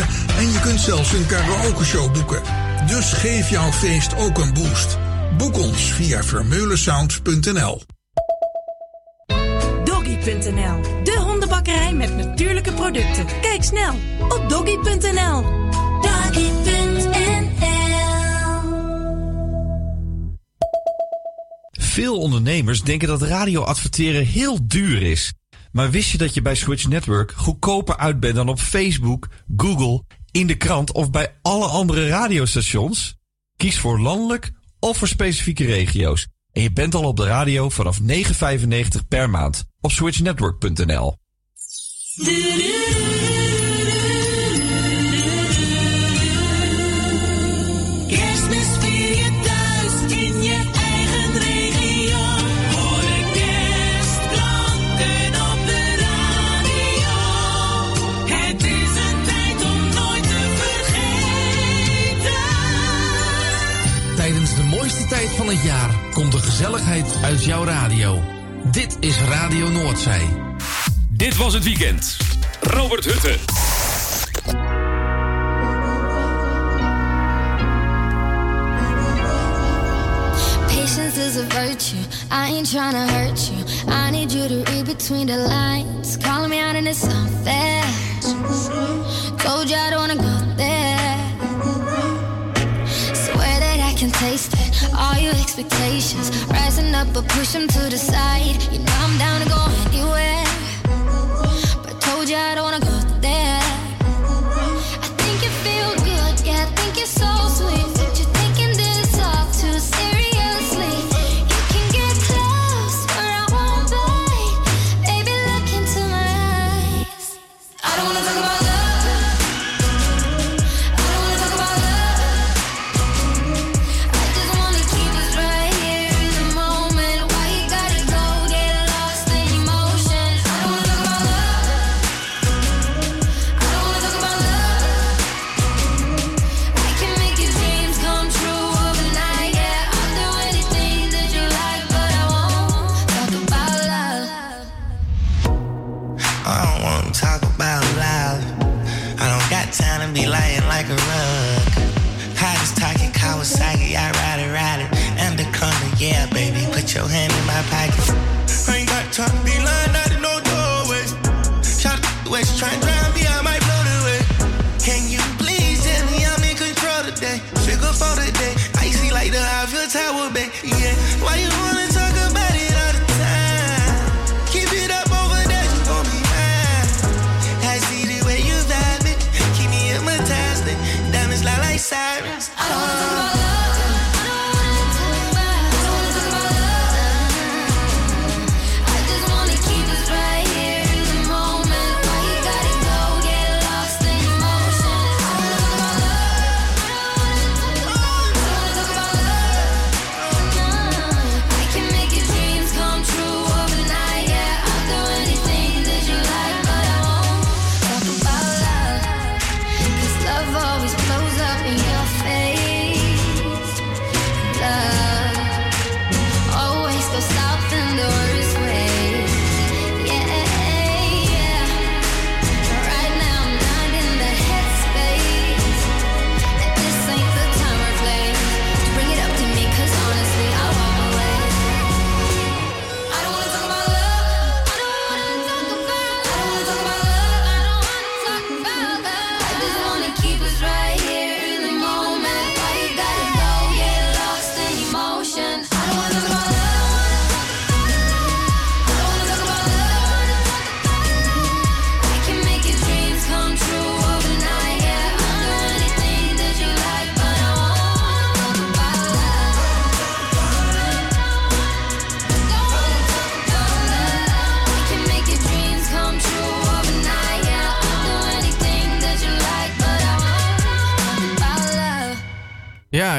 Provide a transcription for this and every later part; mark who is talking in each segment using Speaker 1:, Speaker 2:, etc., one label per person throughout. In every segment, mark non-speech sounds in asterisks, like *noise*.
Speaker 1: feesten en je kunt zelfs een karaoke-show boeken. Dus geef jouw feest ook een boost. Boek ons via vermeulensound.nl.
Speaker 2: Doggy.nl, de hondenbakkerij met natuurlijke producten. Kijk snel op doggy.nl. Doggy.nl.
Speaker 3: Veel ondernemers denken dat radio adverteren heel duur is. Maar wist je dat je bij Switch Network goedkoper uit bent dan op Facebook, Google, in de krant of bij alle andere radiostations? Kies voor landelijk of voor specifieke regio's. En je bent al op de radio vanaf 9,95 per maand op switchnetwork.nl.
Speaker 4: van het jaar komt de gezelligheid uit jouw radio. Dit is Radio Noordzee.
Speaker 5: Dit was het weekend. Robert Hutte.
Speaker 6: Patience is a virtue. I ain't trying to hurt you. I need you to read between the lines. Calling me out and it's unfair. Told you I don't wanna go All your expectations rising up, but push them to the side. You know I'm down to go anywhere. But told you I don't wanna go there. I think you feel good, yeah. I think you're so sweet.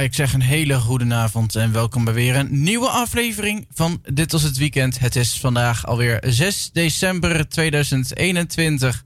Speaker 7: Ik zeg een hele goede avond en welkom bij weer een nieuwe aflevering van Dit was het weekend. Het is vandaag alweer 6 december 2021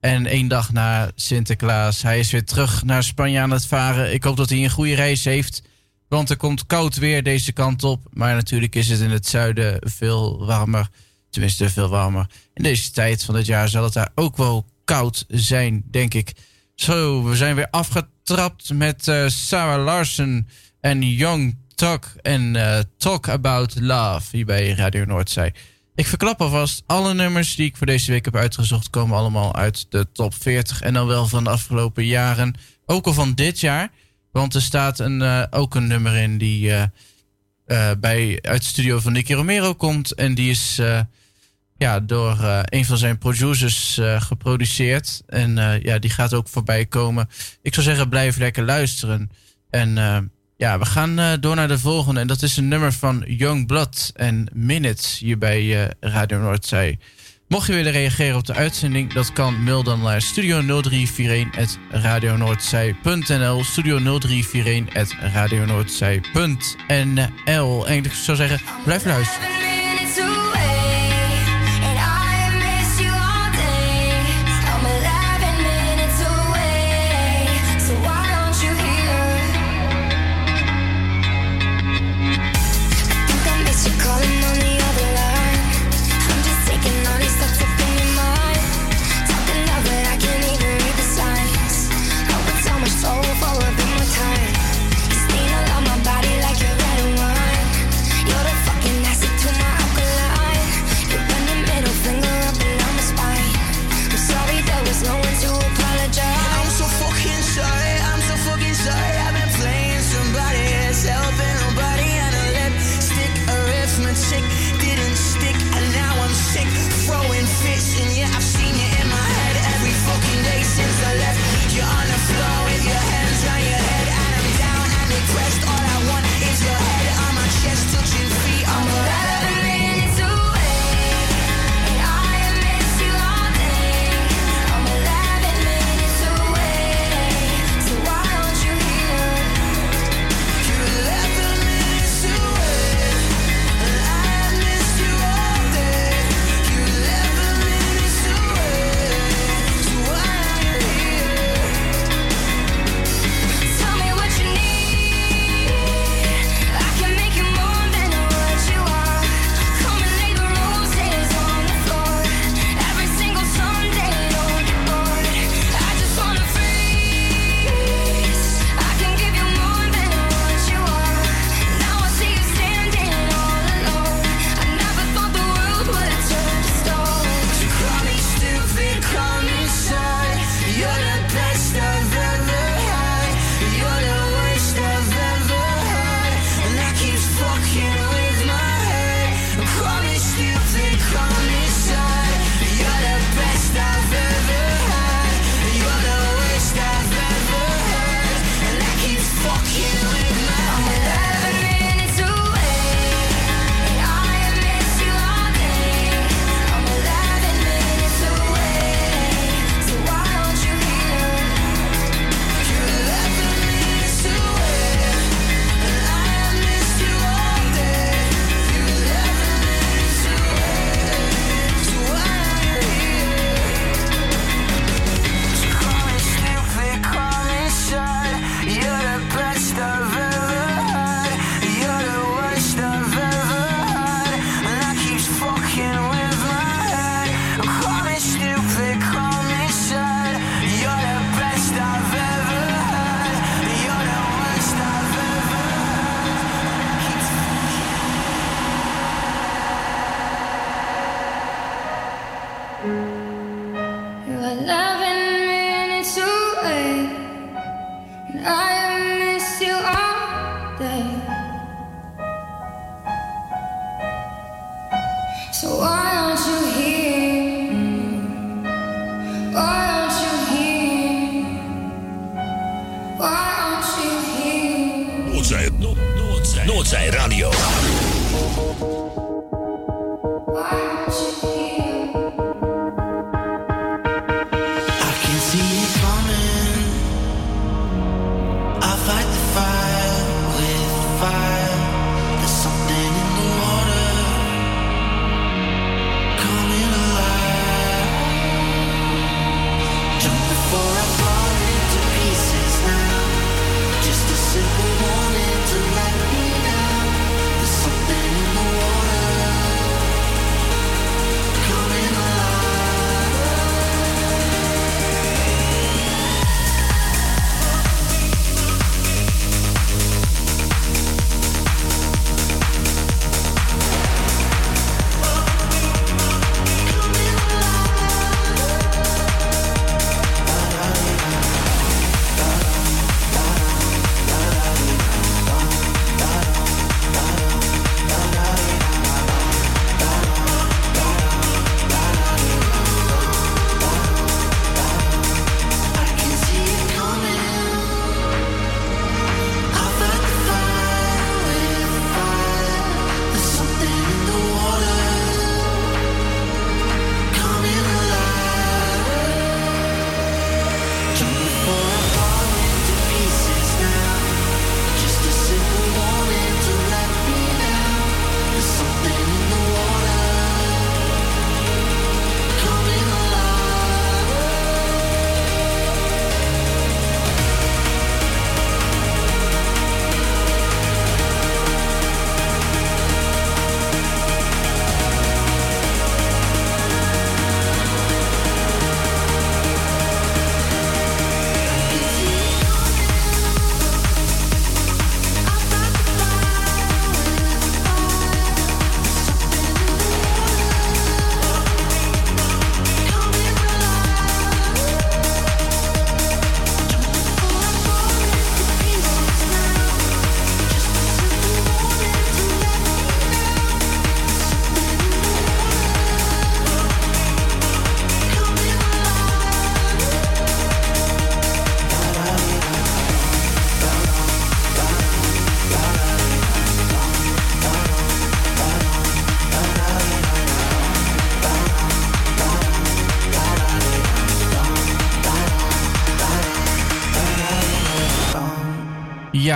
Speaker 7: en één dag na Sinterklaas. Hij is weer terug naar Spanje aan het varen. Ik hoop dat hij een goede reis heeft, want er komt koud weer deze kant op. Maar natuurlijk is het in het zuiden veel warmer, tenminste veel warmer. In deze tijd van het jaar zal het daar ook wel koud zijn, denk ik.
Speaker 8: Zo, we zijn weer afgetrokken trapt met eh, Sarah Larsen en Young Talk en eh, Talk About Love hier bij Radio Noordzee. Ik verklap alvast, alle nummers die ik voor deze week heb uitgezocht komen allemaal uit de top 40 en dan wel van de afgelopen jaren, ook al van dit jaar. Want er staat een, eh, ook een nummer in die bij, uit de studio van Nicky Romero komt en die is ja, door uh, een van zijn producers eh, geproduceerd. En eh, ja, die gaat ook voorbij komen. Ik zou zeggen, blijf lekker luisteren. En ja, we gaan door naar de volgende. En dat is een nummer van Young Blood en Minutes hier bij Radio Noordzee. Mocht je willen reageren op de uitzending, dat kan. Mail dan naar studio 0341 Studio 0341 En ik zou zeggen, blijf luisteren.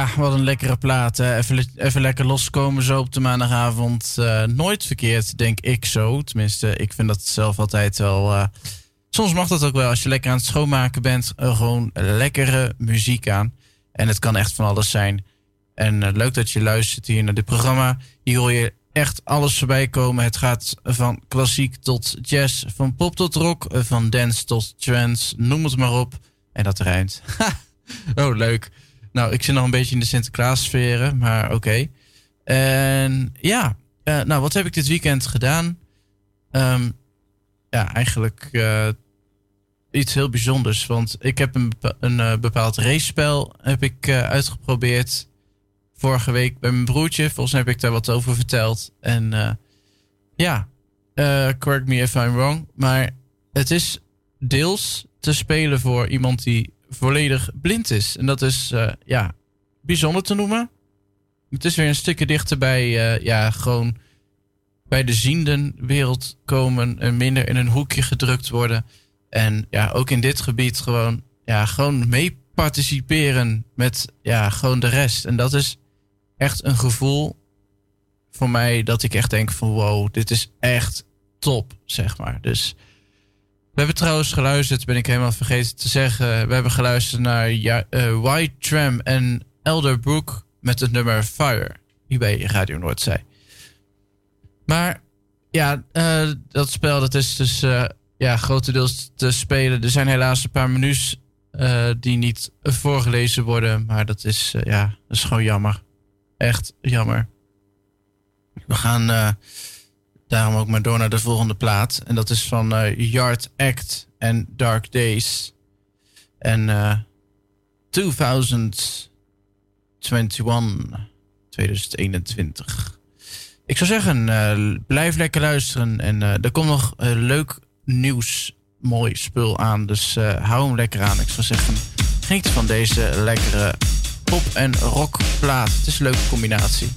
Speaker 7: Ja, wat een lekkere plaat. Even, even lekker loskomen zo op de maandagavond. Eh, nooit verkeerd, denk ik zo. Tenminste, ik vind dat zelf altijd wel... eh, soms mag dat ook wel. Als je lekker aan het schoonmaken bent, gewoon lekkere muziek aan. En het kan echt van alles zijn. En eh, leuk dat je luistert hier naar dit programma. Hier hoor je echt alles voorbij komen. Het gaat van klassiek tot jazz, van pop tot rock, van dance tot trance, noem het maar op. En dat rijmt. *laughs* oh, leuk. Nou, ik zit nog een beetje in de Sinterklaas-sferen, maar oké. En ja, eh, nou, wat heb ik dit weekend gedaan? Ehm, ja, eigenlijk eh, iets heel bijzonders. Want ik heb een, een eh, bepaald racespel heb ik, uitgeprobeerd vorige week bij mijn broertje. Volgens mij heb ik daar wat over verteld. En ja, correct me if I'm wrong. Maar het is deels te spelen voor iemand die volledig blind is. En dat is eh, ja, bijzonder te noemen. Het is weer een stukje dichter bij, eh, ja, gewoon bij de ziendenwereld komen en minder in een hoekje gedrukt worden. En ja, ook in dit gebied gewoon, ja, gewoon mee participeren met ja, gewoon de rest. En dat is echt een gevoel voor mij dat ik echt denk van wow, dit is echt top, zeg maar. Dus hebben trouwens geluisterd, ben ik helemaal vergeten te zeggen. We hebben geluisterd naar eh, White Tram en Elderbrook met het nummer Fire. Die bij Radio Noord zei. Maar ja, eh, dat spel dat is dus eh, ja, grotendeels te spelen. Er zijn helaas een paar menus die niet voorgelezen worden. Maar dat is, ja, dat is gewoon jammer. Echt jammer. We gaan daarom ook maar door naar de volgende plaat. En dat is van eh, Yard Act en Dark Days. En eh 2021, 2021. Ik zou zeggen, eh, blijf lekker luisteren. En eh, er komt nog leuk nieuws, mooi spul aan. Dus hou hem lekker aan. Ik zou zeggen, geniet van deze lekkere pop- en rockplaat. Het is een leuke combinatie.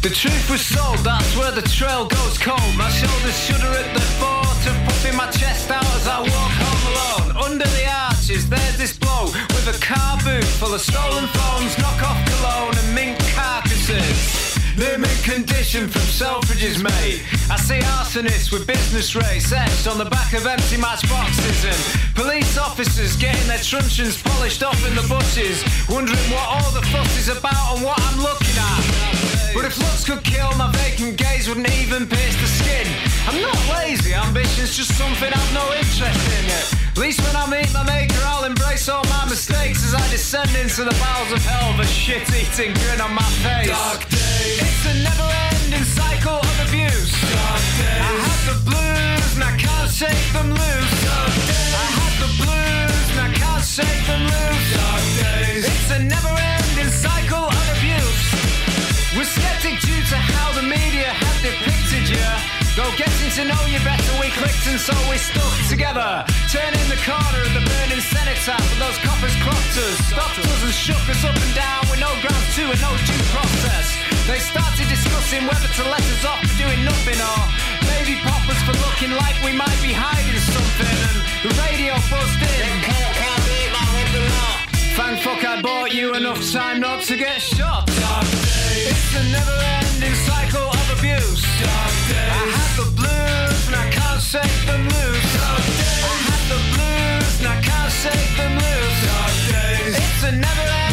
Speaker 9: The truth was sold, that's where the trail goes cold. My shoulders shudder at the thought of puffing my chest out as I walk home alone. Under the arches, there's this blow with a car boot full of stolen phones, knockoff cologne, and mink carcasses. Mint condition from Selfridges, mate. I see arsonists with business race etched on the back of empty matchboxes and police officers getting their truncheons polished off in the bushes, wondering what all the fuss is about and what I'm looking at. But if looks could kill, my vacant gaze wouldn't even pierce the skin. I'm not lazy, ambition's just something I've no interest in. At least when I meet my maker, I'll embrace all my mistakes as I descend into the bowels of hell with a shit-eating grin on my face.
Speaker 10: Dark days.
Speaker 9: It's a never-ending cycle of abuse.
Speaker 10: Dark days.
Speaker 9: I had the blues and I can't shake them loose.
Speaker 10: Dark days.
Speaker 9: I had the blues and I can't shake them loose.
Speaker 10: Dark days.
Speaker 9: It's a never-ending to know you better, we clicked and so we stuck together. Turning the corner of the burning cenotaph with those coppers clocked us. Stopped us and shook us up and down with no grounds to and no due process. They started discussing whether to let us off for doing nothing or maybe pop us for looking like we might be hiding something. And the radio buzzed in. Thank fuck I bought you enough time not to get shot.
Speaker 10: Dark days.
Speaker 9: It's a never-ending cycle of abuse.
Speaker 10: Dark days.
Speaker 9: I had the blues and I can't shake them loose.
Speaker 10: Dark days.
Speaker 9: I had the blues and I can't shake them loose.
Speaker 10: Dark days.
Speaker 9: It's a never-ending cycle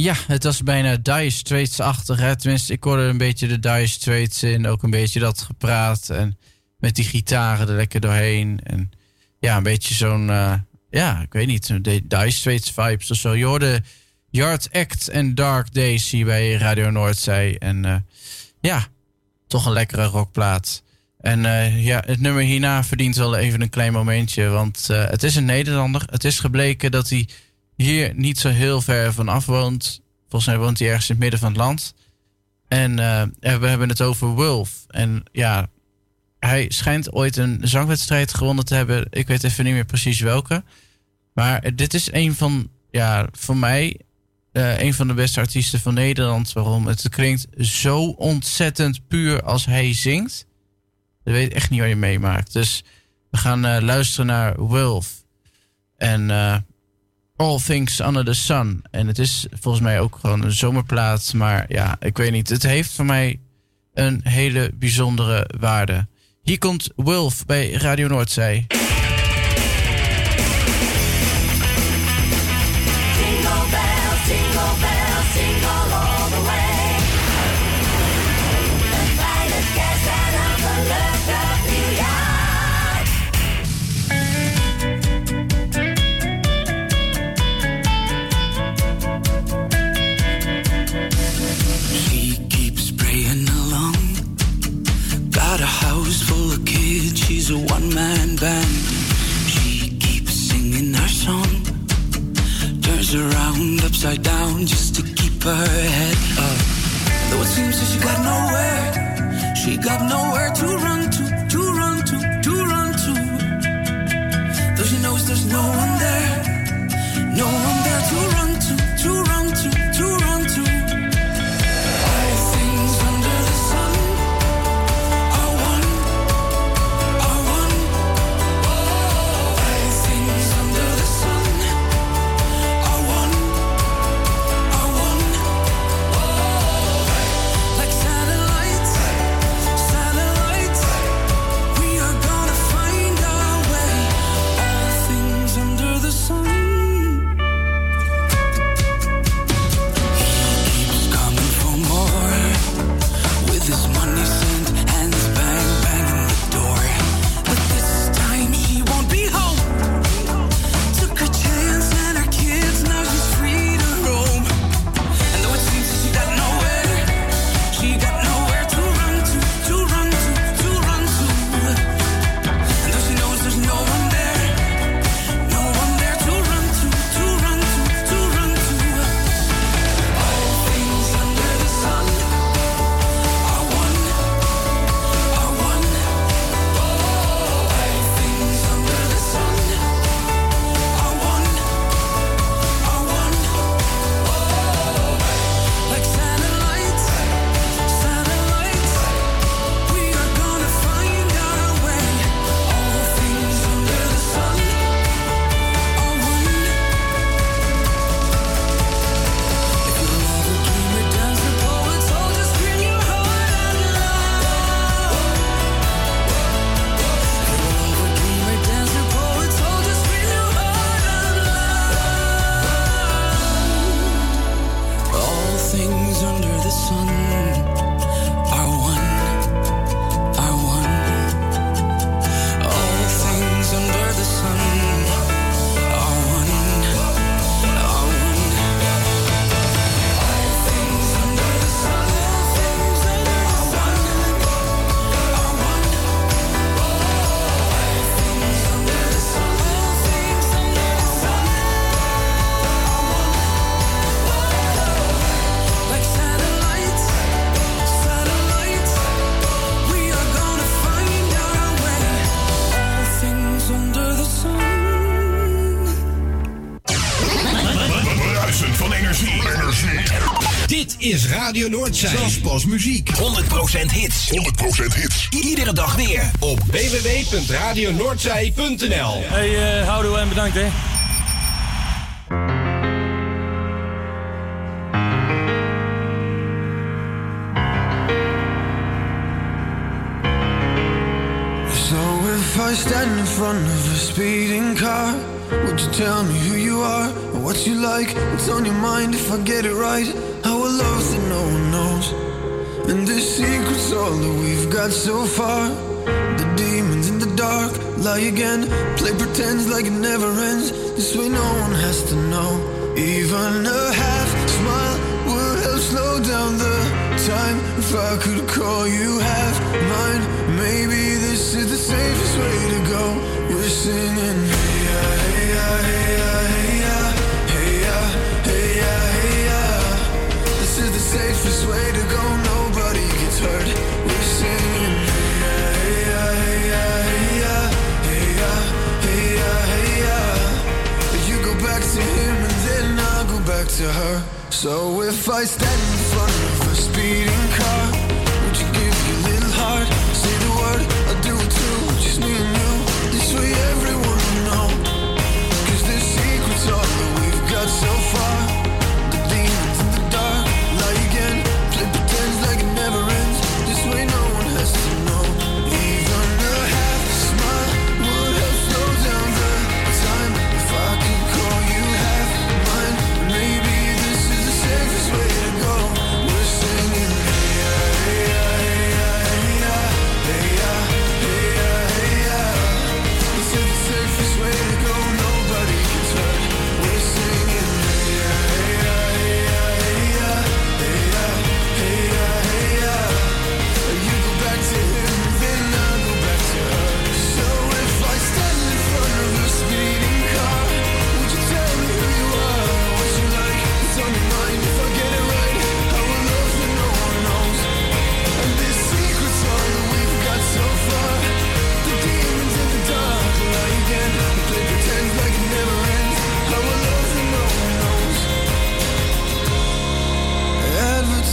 Speaker 7: Ja, het was bijna Dire Straits-achtig. Tenminste, ik hoorde een beetje de Dire Straits in. Ook een beetje dat gepraat. En met die gitaren er lekker doorheen. En ja, een beetje zo'n... eh, ja, ik weet niet. De Dire Straits vibes of zo. Je hoorde Yard Act en Dark Days hier bij Radio Noordzee. En eh, ja, toch een lekkere rockplaat. En eh, ja, het nummer hierna verdient wel even een klein momentje. Want het is een Nederlander. Het is gebleken dat hij hier niet zo heel ver vanaf woont. Volgens mij woont hij ergens in het midden van het land. En eh, we hebben het over Wolf. En ja, hij schijnt ooit een zangwedstrijd gewonnen te hebben. Ik weet even niet meer precies welke. Maar dit is een van, ja, voor mij, eh, een van de beste artiesten van Nederland. Waarom? Het klinkt zo ontzettend puur als hij zingt. Je weet echt niet wat je meemaakt. Dus we gaan eh, luisteren naar Wolf. En All Things Under the Sun. En het is volgens mij ook gewoon een zomerplaat. Maar ja, ik weet niet. Het heeft voor mij een hele bijzondere waarde. Hier komt Wolf bij Radio Noordzee.
Speaker 11: Upside down just to keep her head up. Though it seems that she got nowhere, she got nowhere to run to, to run to, to run to. Though she knows there's no one there, no one there to run
Speaker 12: Radio Noordzee. Zelfs muziek. 100% hits. 100% hits. Iedere dag weer. Op www.radionoordzee.nl
Speaker 13: Hey, uh, houdoe en bedankt hè.
Speaker 14: So if I I stand in front of a speeding car, would you tell me who you are or what you like? What's on your mind if I get it right? Love that no one knows. And the secret's all that we've got so far. The demons in the dark lie again, play pretends like it never ends. This way no one has to know. Even a half smile would help slow down the time. If I could call you half mine, maybe this is the safest way to go. We're singing. Hey hey hey hey hey safest way to go. Nobody gets hurt. We're singing. Hey ya, hey ya, hey ya, hey ya, hey ya, hey ya. You go back to him and then I'll go back to her. So if I stand in front of a speeding car, would you give your little heart? Say the word, I'll do it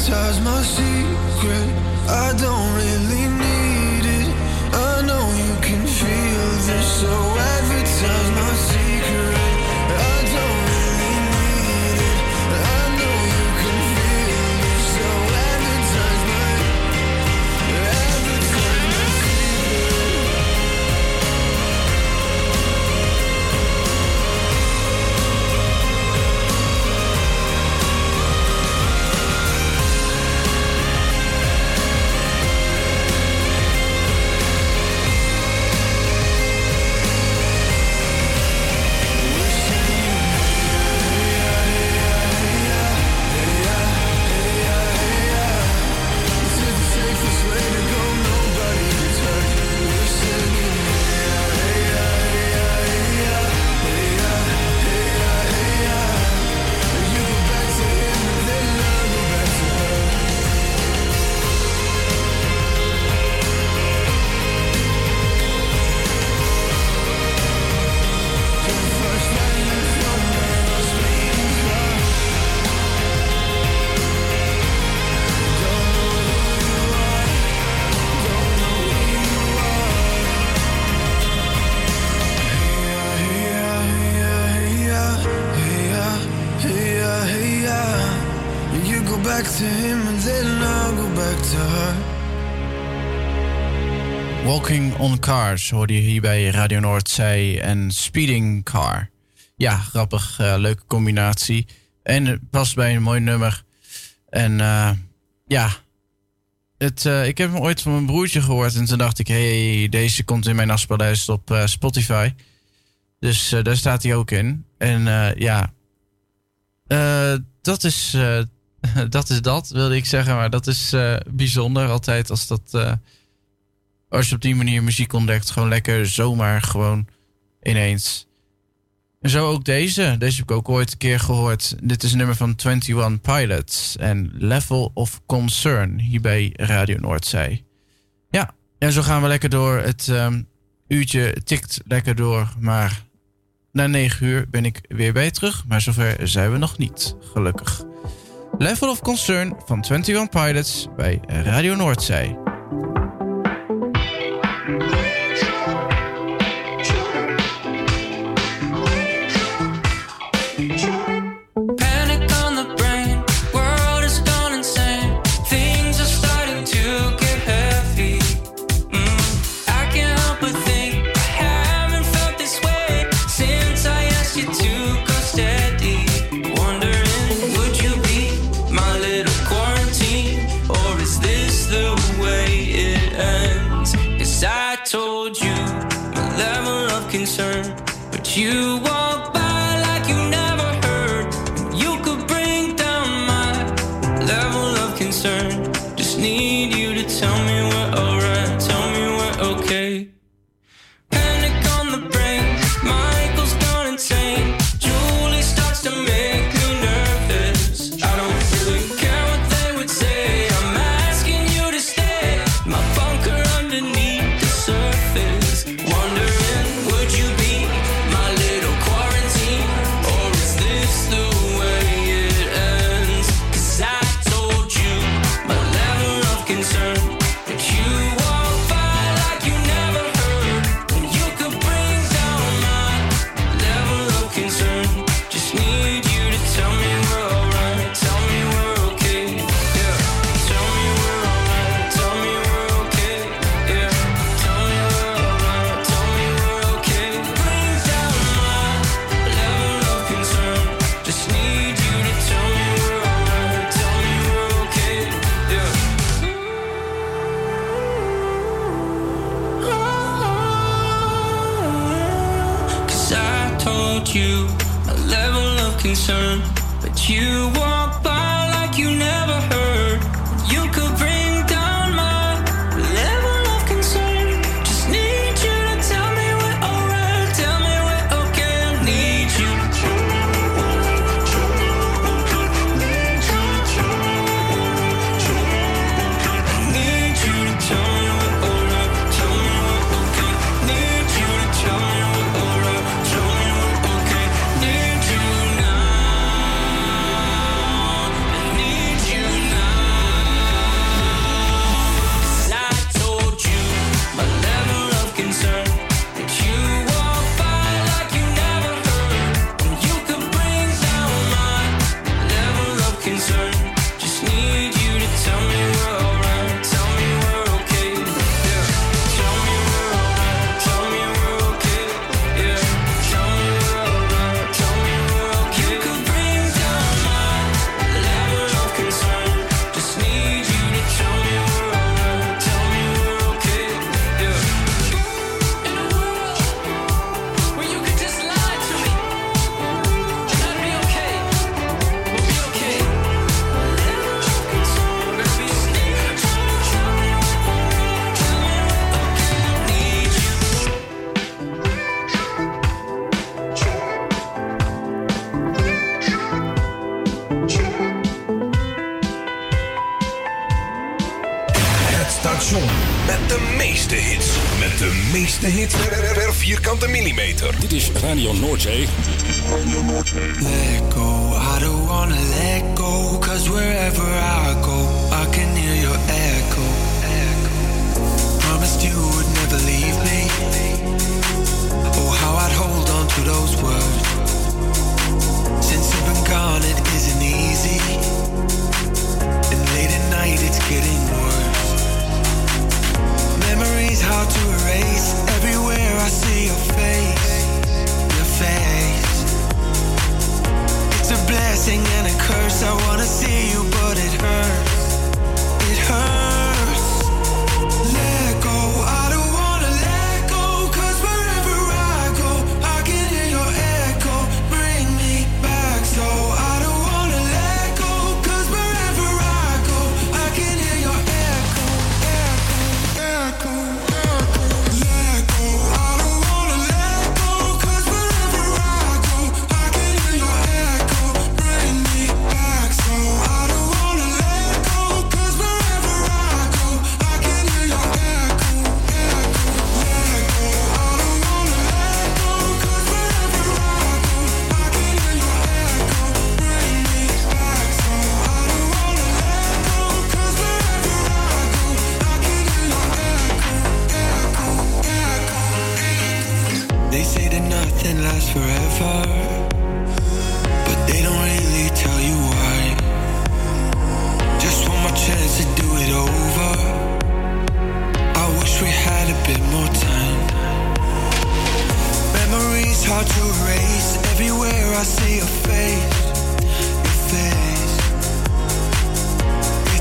Speaker 14: Advertise my secret. I don't really
Speaker 7: Cars hoorde je hier bij Radio Noordzij en Speeding Car. Ja, grappig, eh, leuke combinatie. En het past bij een mooi nummer. En eh, ja, het, eh, ik heb hem ooit van mijn broertje gehoord. En toen dacht ik, hey, deze komt in mijn afspeellijst op Spotify. Dus daar staat hij ook in. En ja, dat, is, *laughs* dat is dat, wilde ik zeggen. Maar dat is bijzonder altijd als dat... als je op die manier muziek ontdekt, gewoon lekker zomaar gewoon ineens. En zo ook deze. Deze heb ik ook ooit een keer gehoord. Dit is een nummer van 21 Pilots en Level of Concern hier bij Radio Noordzij. Ja, en zo gaan we lekker door. Het ehm, uurtje tikt lekker door, maar na 9 uur ben ik weer bij terug. Maar zover zijn we nog niet, gelukkig. Level of Concern van 21 Pilots bij Radio Noordzij.
Speaker 15: you a level of concern, but you walk by like you never heard.
Speaker 16: beste hits per, vierkante millimeter.
Speaker 17: Dit is Radio Noordzee.
Speaker 5: Let go, I don't wanna let go. Cause wherever I go, I can hear your echo. echo. Promised you would never leave me.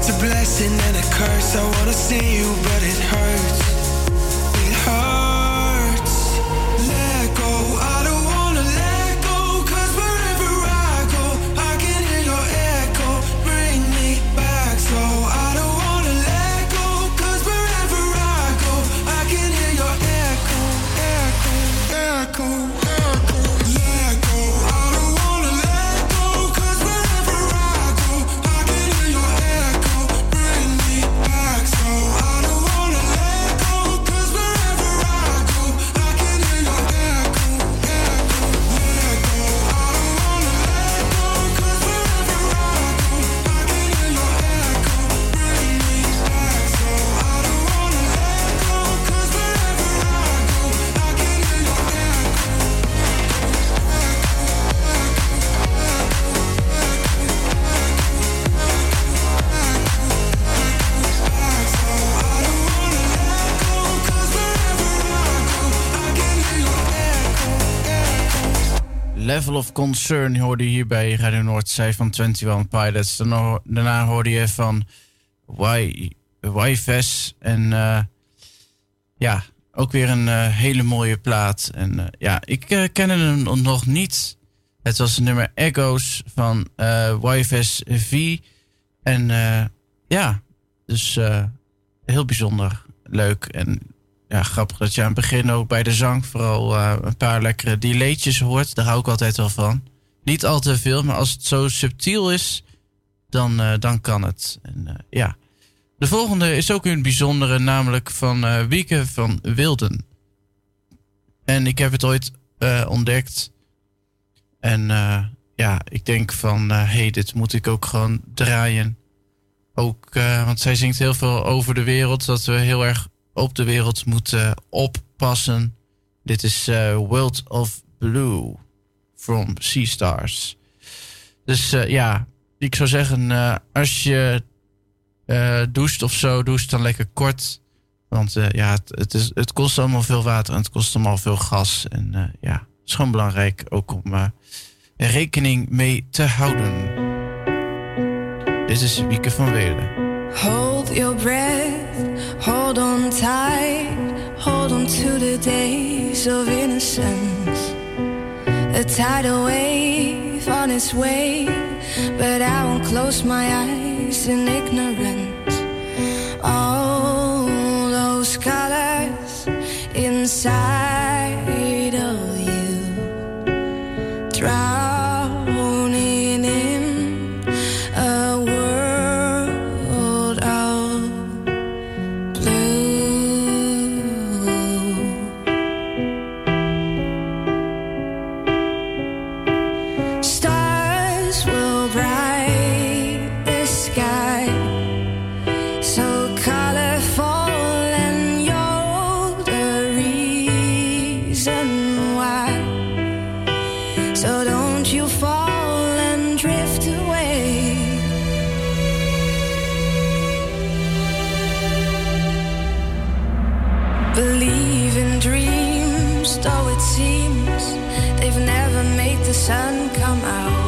Speaker 5: It's a blessing and a curse. I wanna see you, but it hurts.
Speaker 7: Of Concern hoorde je hier bij Radio van 21 Pilots. Daarna, hoorde je van YFS en eh, ja, ook weer een eh, hele mooie plaat. En eh, ja, ik ken hem nog niet. Het was nummer Echoes van YFS V. En ja, dus heel bijzonder leuk. En ja, grappig dat je aan het begin ook bij de zang vooral eh, een paar lekkere delaytjes hoort. Daar hou ik altijd wel van. Niet al te veel, maar als het zo subtiel is, dan, eh, dan kan het. En, eh, ja. De volgende is ook een bijzondere, namelijk van Wieke van Wilden. En ik heb het ooit ontdekt. En ja, ik denk van, hé, hey, dit moet ik ook gewoon draaien. Ook, want zij zingt heel veel over de wereld, dat we heel erg op de wereld moeten oppassen. Dit is eh, World of Blue from Sea Stars. Dus eh, ja, ik zou zeggen, eh, als je doucht of zo, doucht dan lekker kort. Want ja, het, is, het kost allemaal veel water en het kost allemaal veel gas. En ja, het is gewoon belangrijk ook om rekening mee te houden. Dit is Wieke van Weerden.
Speaker 8: Hold your breath, hold on tight, hold on to the days of innocence. A tidal wave on its way, but I won't close my eyes in ignorance. All those colors inside Believe in dreams, though it seems they've never made the sun come out.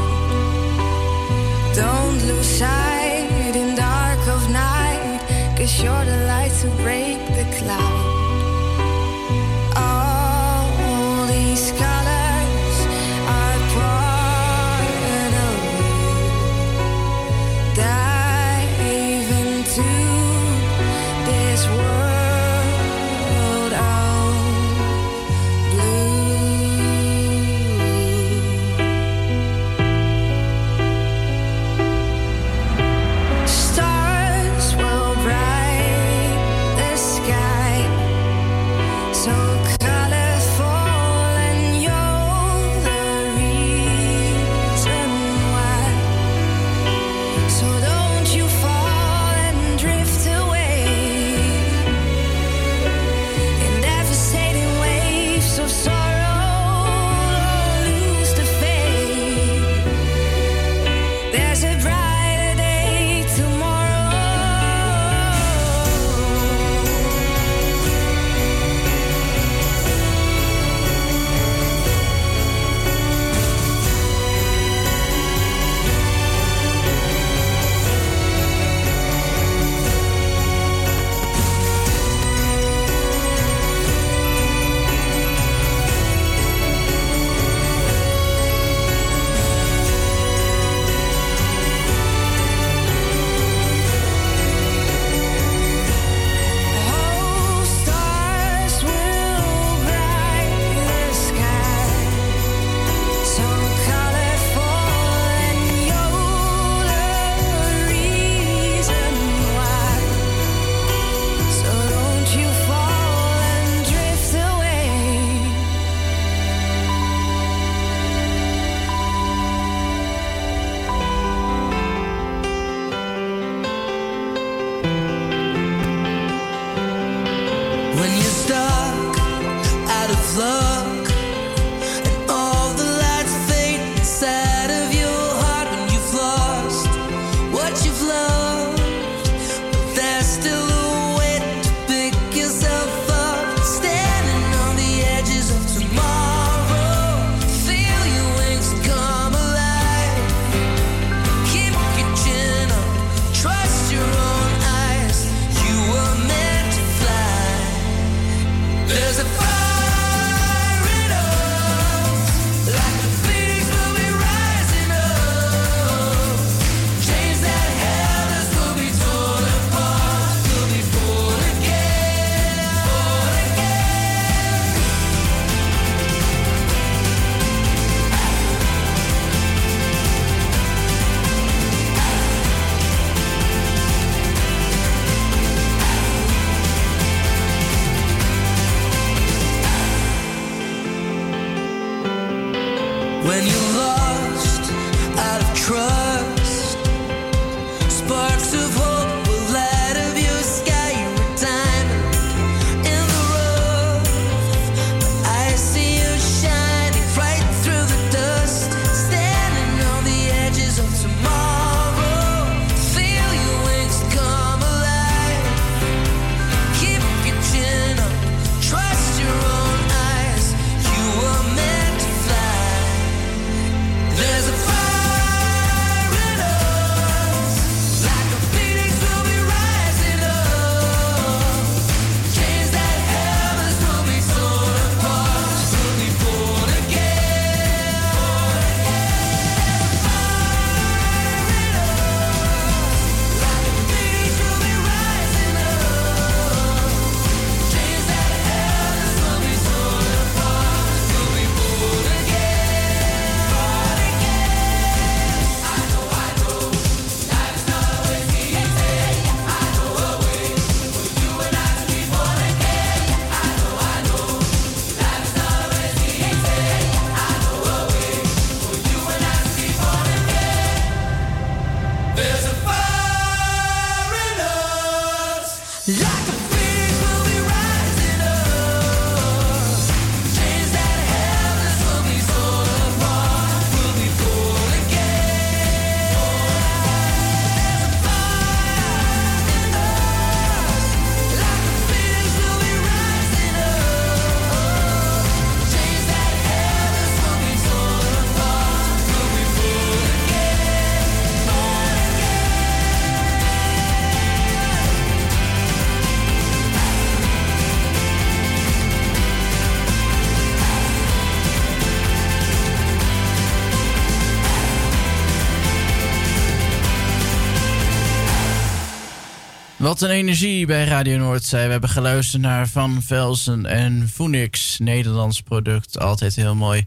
Speaker 7: Wat een energie bij Radio Noordzee. We hebben geluisterd naar Van Velsen en Phoenix. Nederlands product, altijd heel mooi.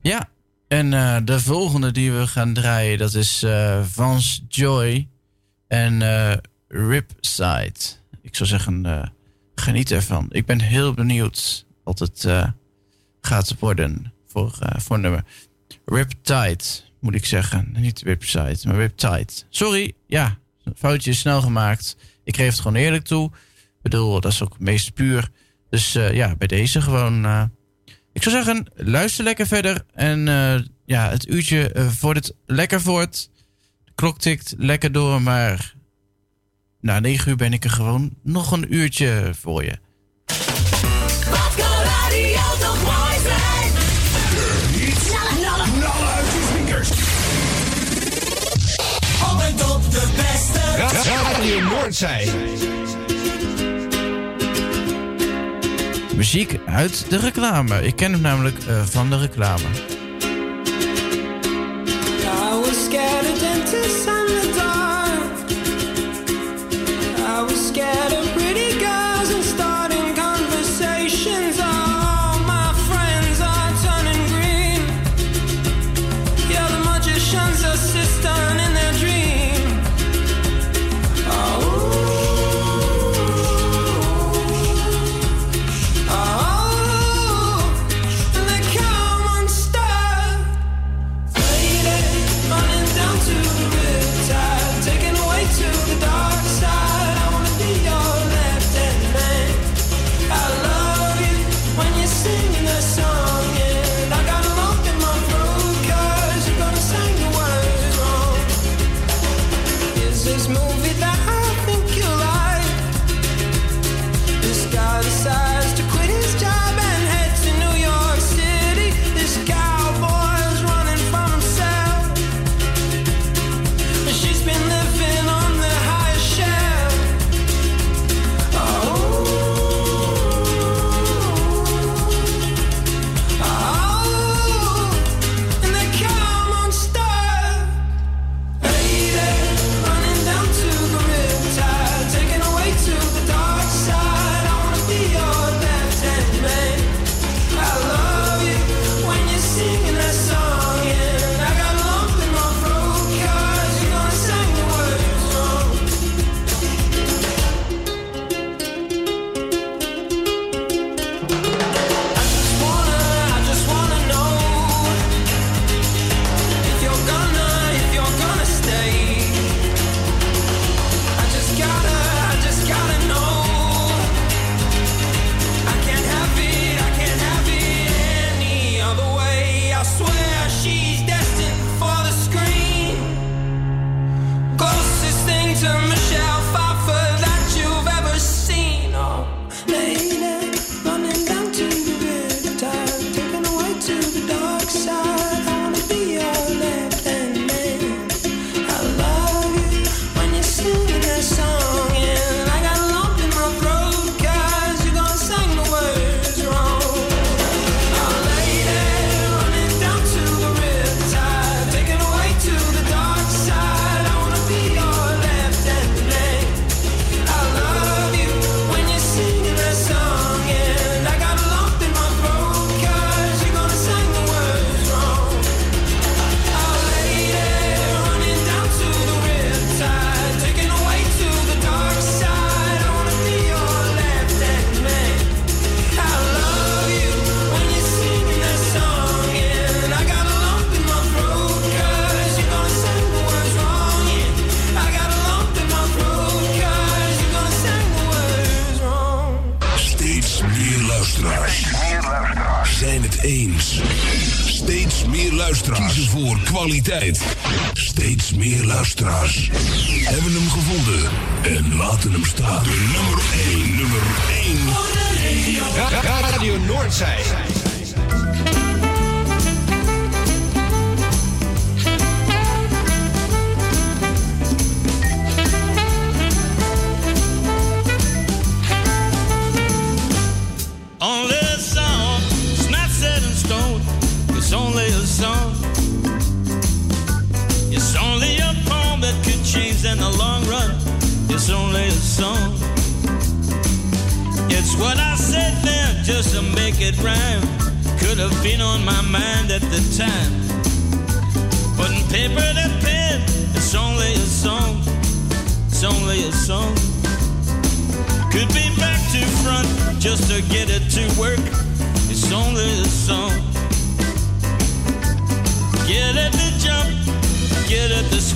Speaker 7: Ja, en eh, de volgende die we gaan draaien, dat is eh Vance Joy en Ripside. Ik zou zeggen, geniet ervan. Ik ben heel benieuwd wat het gaat worden voor, voor nummer. Riptide, moet ik zeggen. Niet Ripside, maar Riptide. Sorry, ja, foutje is snel gemaakt. Ik geef het gewoon eerlijk toe. Ik bedoel, dat is ook het meest puur. Dus eh, ja, bij deze gewoon. eh, ik zou zeggen, luister lekker verder. En eh, ja, het uurtje eh vordert lekker voort. De klok tikt lekker door, maar na negen uur ben ik er gewoon nog een uurtje voor je.
Speaker 10: Radio
Speaker 12: Noordzij.
Speaker 7: Muziek uit de reclame. Ik ken hem namelijk eh, van de reclame.
Speaker 18: I was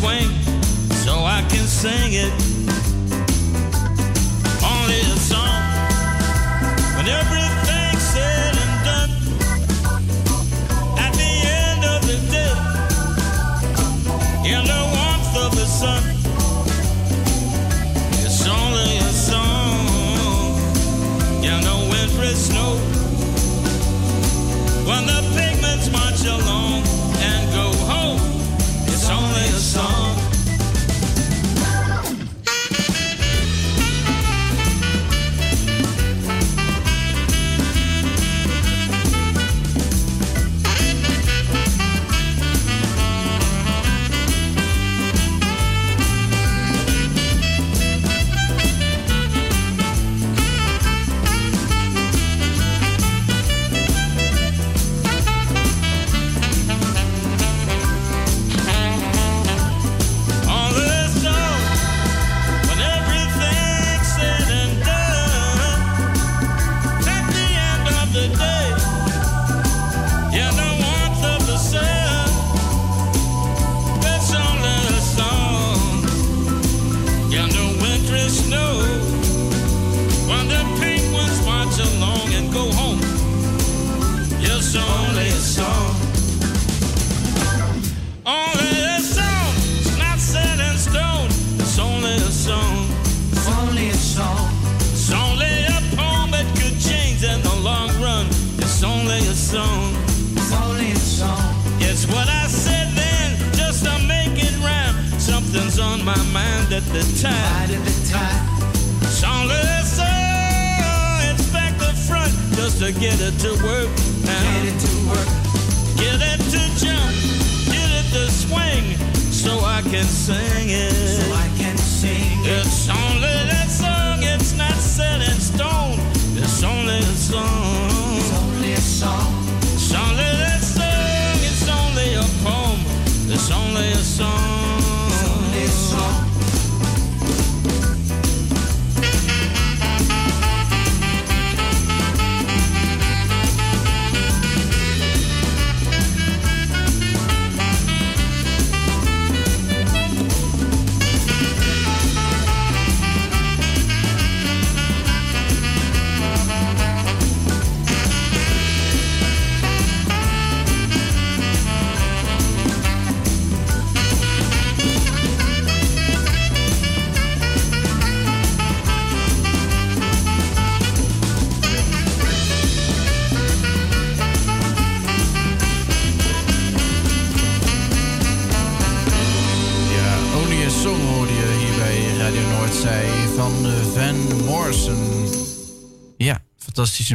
Speaker 19: swing so I can sing it.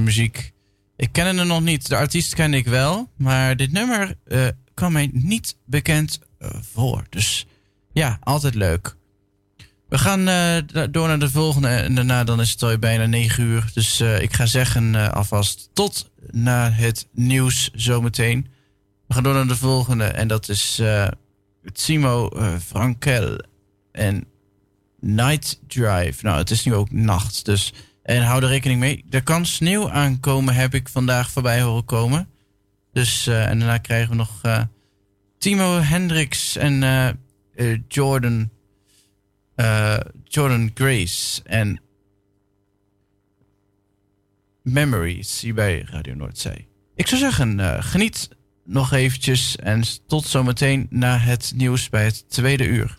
Speaker 7: muziek. Ik ken hem nog niet. De artiest ken ik wel. Maar dit nummer uh, kwam mij niet bekend eh, voor. Dus ja, altijd leuk. We gaan eh, door naar de volgende. En daarna dan is het al bijna 9 uur. Dus ik ga zeggen alvast tot na het nieuws zometeen. We gaan door naar de volgende. En dat is Timo Frankel. En Night Drive. Nou, het is nu ook nacht. Dus en hou er rekening mee. Er kan sneeuw aankomen, heb ik vandaag voorbij horen komen. Dus, eh, en daarna krijgen we nog eh, Timo Hendricks en eh, Jordan, Jordan Grace en Memories hier bij Radio Noordzee. Ik zou zeggen, geniet nog eventjes en tot zometeen na het nieuws bij het tweede uur.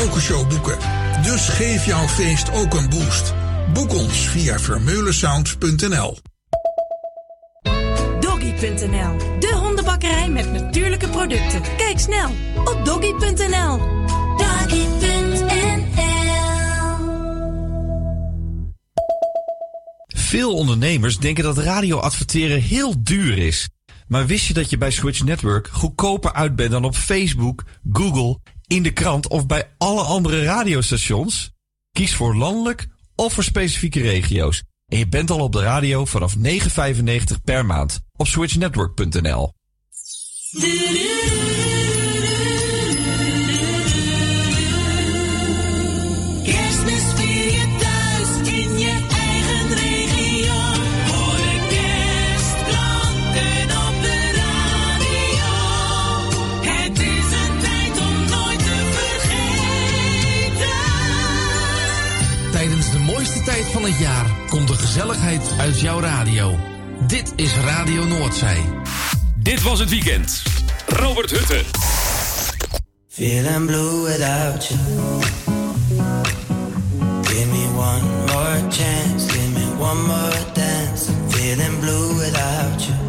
Speaker 1: Een karaoke-show boeken. Dus geef jouw feest ook een boost. Boek ons via vermeulensound.nl.
Speaker 2: Doggy.nl, de hondenbakkerij met natuurlijke producten. Kijk snel op doggy.nl. Doggy.nl.
Speaker 3: Veel ondernemers denken dat radio adverteren heel duur is. Maar wist je dat je bij Switch Network goedkoper uit bent dan op Facebook, Google, in de krant of bij alle andere radiostations? Kies voor landelijk of voor specifieke regio's. En je bent al op de radio vanaf 9,95 per maand op switchnetwork.nl.
Speaker 4: van het jaar komt de gezelligheid uit jouw radio. Dit is Radio Noordzij.
Speaker 5: Dit was het weekend. Robert Hutten.
Speaker 15: Feeling blue without you. Give me one more chance, give me one more dance. Feeling blue without you.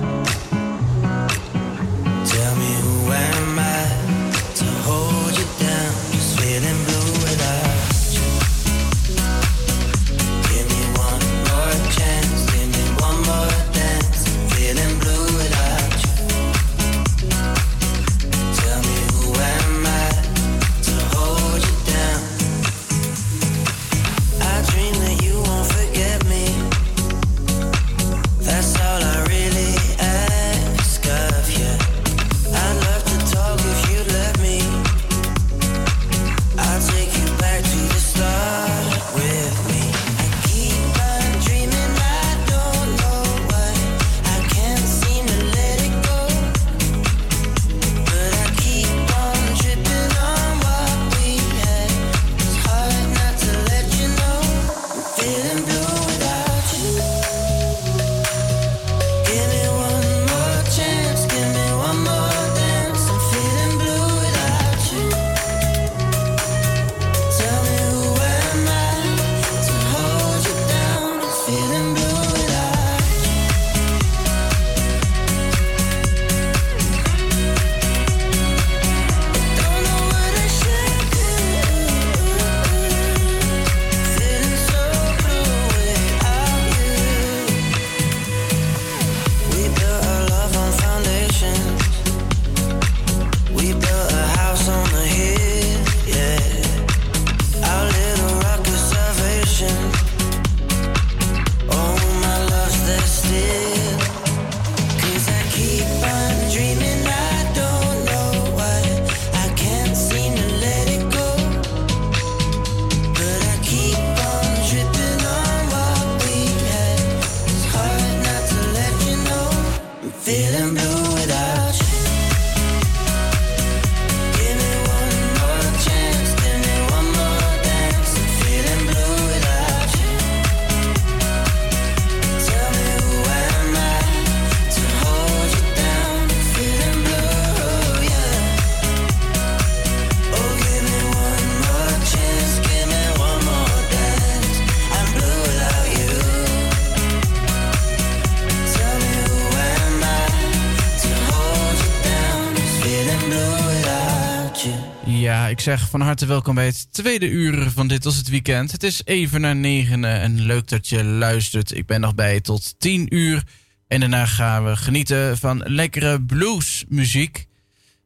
Speaker 7: Ik zeg van harte welkom bij het tweede uur van Dit Was Het Weekend. Het is even na negenen en leuk dat je luistert. Ik ben nog bij tot tien uur. En daarna gaan we genieten van lekkere bluesmuziek.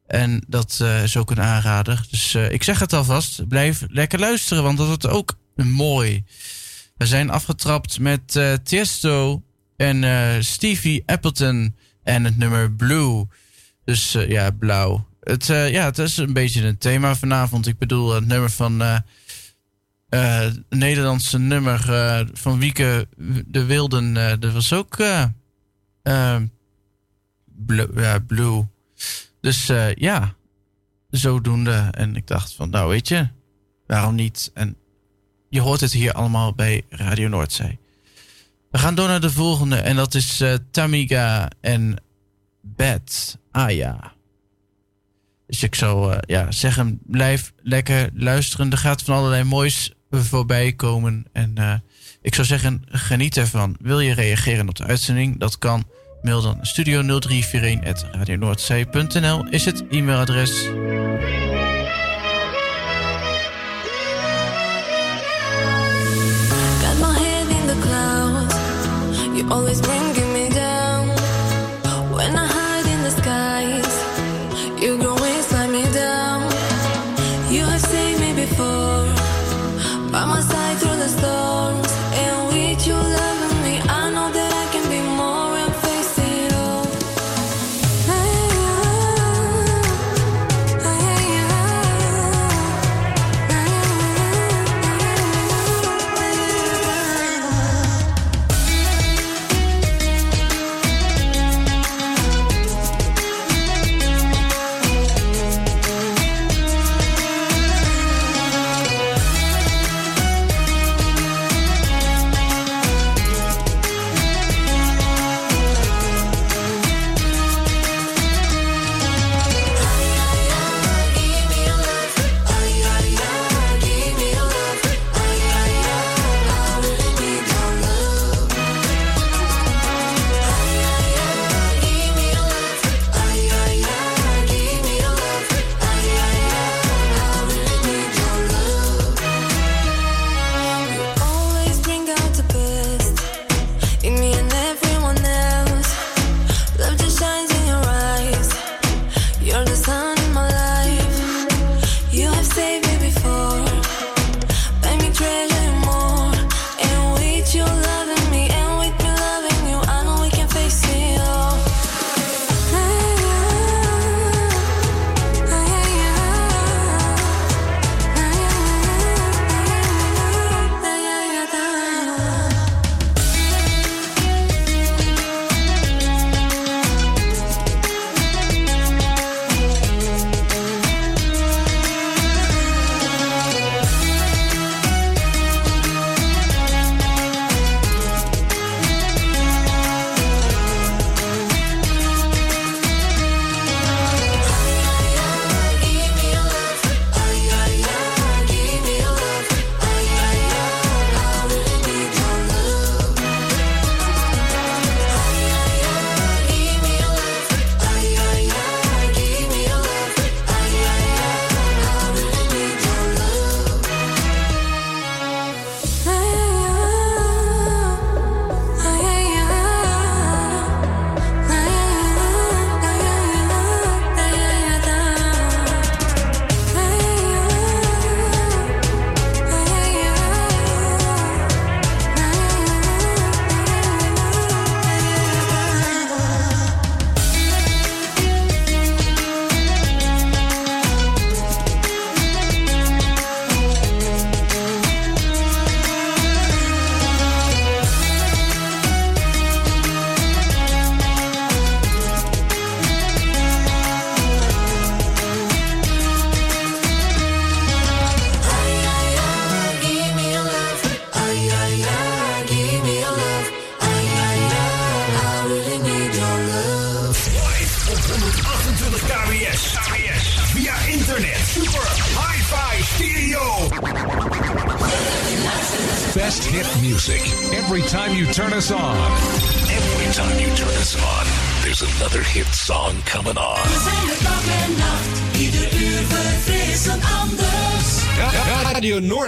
Speaker 7: En dat eh, is ook een aanrader. Dus eh, ik zeg het alvast, blijf lekker luisteren, want dat wordt ook mooi. We zijn afgetrapt met eh, Tiesto en eh, Stevie Appleton en het nummer Blue. Dus eh, ja, blauw. Het, eh, ja, het is een beetje een thema vanavond. Ik bedoel, het nummer van. Het Nederlandse nummer van Wieke de Wilden. dat was ook. Blue, Dus ja, zodoende. En ik dacht van, nou weet je, waarom niet? En je hoort het hier allemaal bij Radio Noordzee. We gaan door naar de volgende en dat is Tamiga en Beth Aya. Dus ik zou eh, ja, zeggen, blijf lekker luisteren. Er gaat van allerlei moois voorbij komen. En eh, ik zou zeggen, geniet ervan. Wil je reageren op de uitzending? Dat kan. Mail dan studio 0341.radionoordzij.nl is het e-mailadres.
Speaker 15: Always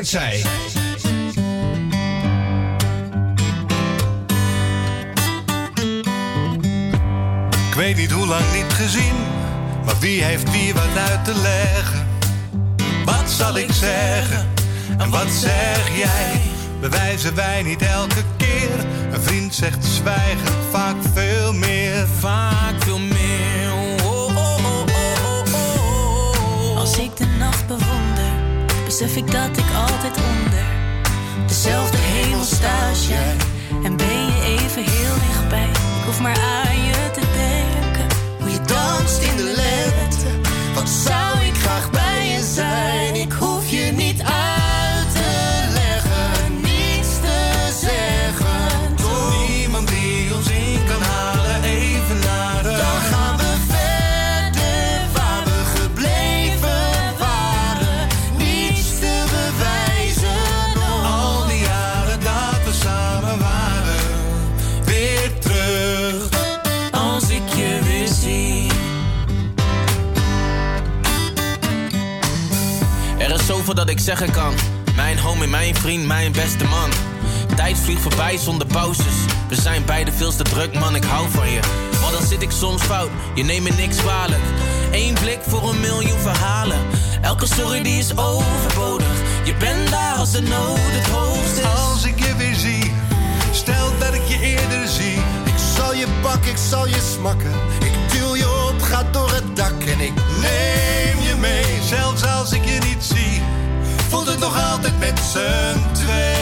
Speaker 12: zij.
Speaker 20: Ik weet niet hoe lang niet gezien, maar wie heeft wie wat uit te leggen? Wat zal ik zeggen en wat zeg jij? Bewijzen wij niet elke keer? Een vriend zegt zwijgen
Speaker 21: zonder pauzes. We zijn beide veel te druk, man, ik hou van je. Maar dan zit ik soms fout, je neemt me niks kwalijk. Eén blik voor een miljoen verhalen. Elke sorry die is overbodig. Je bent daar als de nood het hoogst is.
Speaker 20: Als ik je weer zie, stel dat ik je eerder zie. Ik zal je pakken, ik zal je smakken. Ik til je op, ga door het dak en ik neem je mee. Zelfs als ik je niet zie, voelt het nog altijd met z'n twee.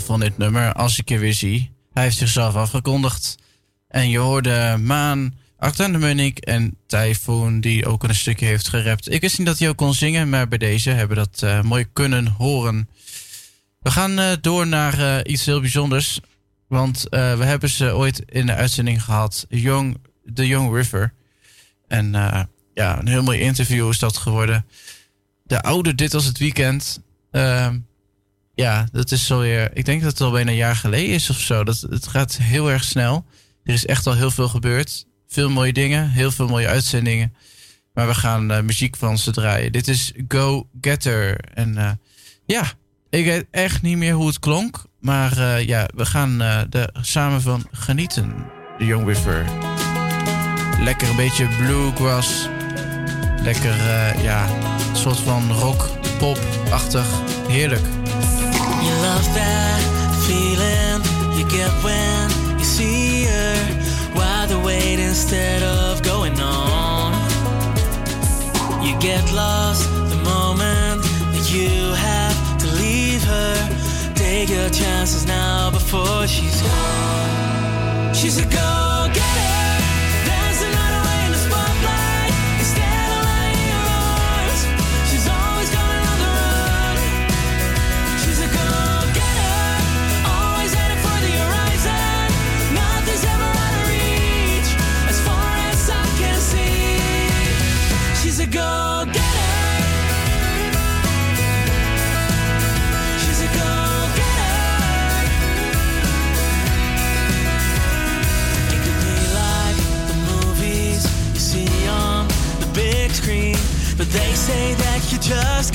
Speaker 7: Van dit nummer, Als ik je weer zie. Hij heeft zichzelf afgekondigd. En je hoorde Maan, Acta de Munnik en Typhoon, die ook een stukje heeft gerapt. Ik wist niet dat hij ook kon zingen, maar bij deze hebben we dat eh, mooi kunnen horen. We gaan eh, door naar eh, iets heel bijzonders. Want we hebben ze ooit in de uitzending gehad, Young, The Young River. En ja, een heel mooi interview is dat geworden. De oude Dit was het weekend. Ja, dat is zo weer. Ik denk dat het al bijna een jaar geleden is of zo. Dat, het gaat heel erg snel. Er is echt al heel veel gebeurd. Veel mooie dingen, heel veel mooie uitzendingen. Maar we gaan eh, muziek van ze draaien. Dit is Go Getter. En eh, ja, ik weet echt niet meer hoe het klonk. Maar eh, ja, we gaan er samen van genieten. De Young River. Lekker een beetje bluegrass. Lekker, ja, een soort van rock, pop-achtig. Heerlijk.
Speaker 22: You love that feeling you get when you see her. Why the wait instead of going on? You get lost the moment that you have to leave her. Take your chances now before she's gone. She's a go getter. They say that you just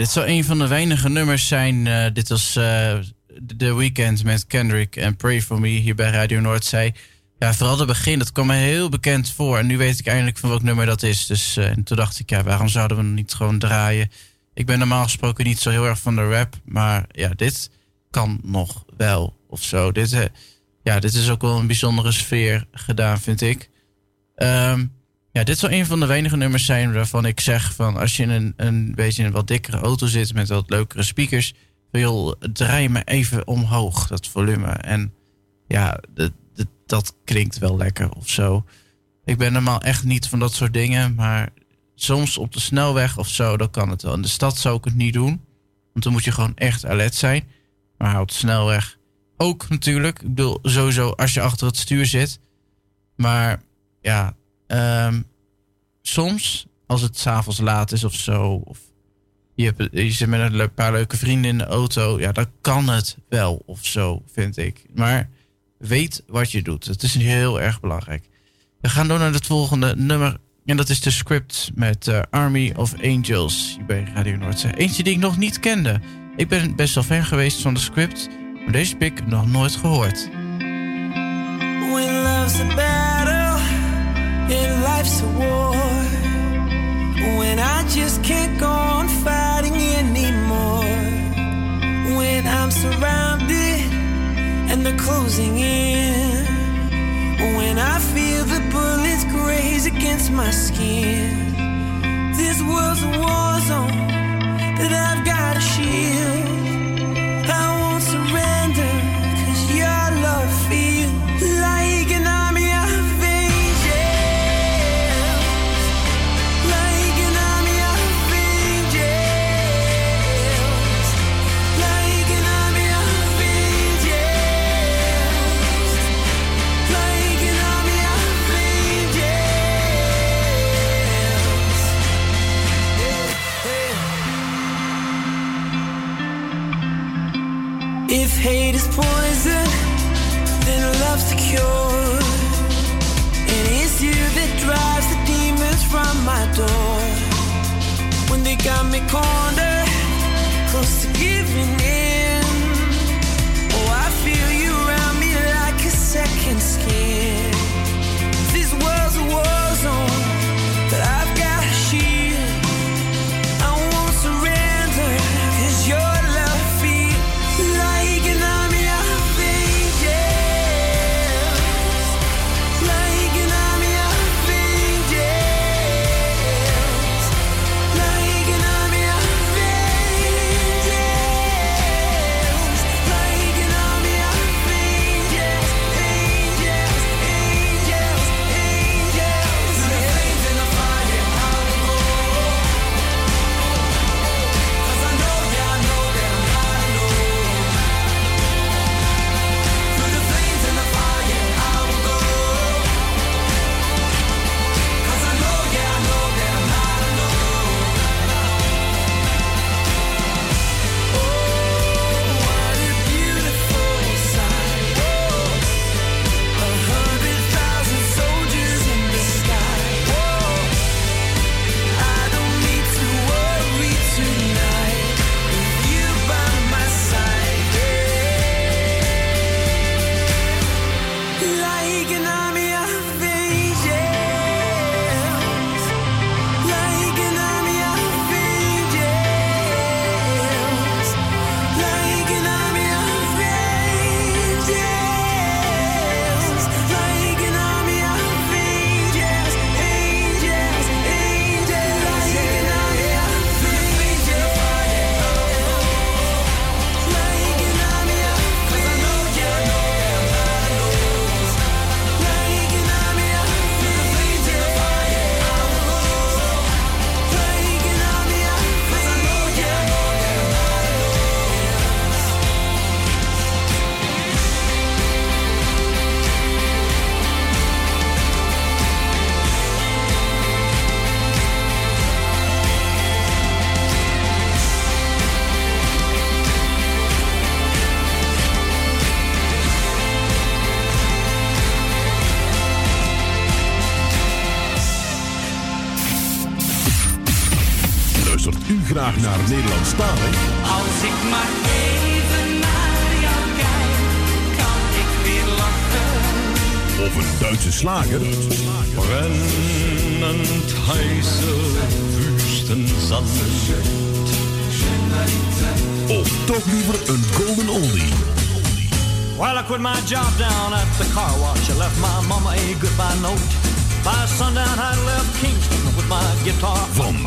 Speaker 7: Dit zou een van de weinige nummers zijn. eh, dit was eh The Weeknd met Kendrick en Pray For Me hier bij Radio Noordzee. Ja, vooral het begin, dat kwam me heel bekend voor. En nu weet ik eindelijk van welk nummer dat is. Dus en toen dacht ik, ja, waarom zouden we niet gewoon draaien? Ik ben normaal gesproken niet zo heel erg van de rap. Maar ja, dit kan nog wel of zo. Dit, ja, dit is ook wel een bijzondere sfeer gedaan, vind ik. Ehm, ja, dit zou een van de weinige nummers zijn waarvan ik zeg van als je in een, een beetje in een wat dikkere auto zit met wat leukere speakers, joh, draai me even omhoog, dat volume. En ja, dat, dat, dat klinkt wel lekker of zo. Ik ben normaal echt niet van dat soort dingen, maar soms op de snelweg of zo, dan kan het wel. In de stad zou ik het niet doen, want dan moet je gewoon echt alert zijn. Maar op de snelweg ook natuurlijk. Ik bedoel, sowieso als je achter het stuur zit. Maar ja, ehm, soms als het s'avonds laat is of zo, of je, hebt, je zit met een paar leuke vrienden in de auto, ja, dan kan het wel of zo, vind ik. Maar weet wat je doet. Het is heel erg belangrijk. We gaan door naar het volgende nummer. En dat is de script met eh, Army of Angels hier bij Radio Noordzee. Eentje die ik nog niet kende. Ik ben best wel fan geweest van de script, maar deze heb ik nog nooit gehoord.
Speaker 22: and life's a war. When I just can't go on fighting anymore. When I'm surrounded and they're closing in. When I feel the bullets graze against my skin. This world's a war zone that I've got to shield.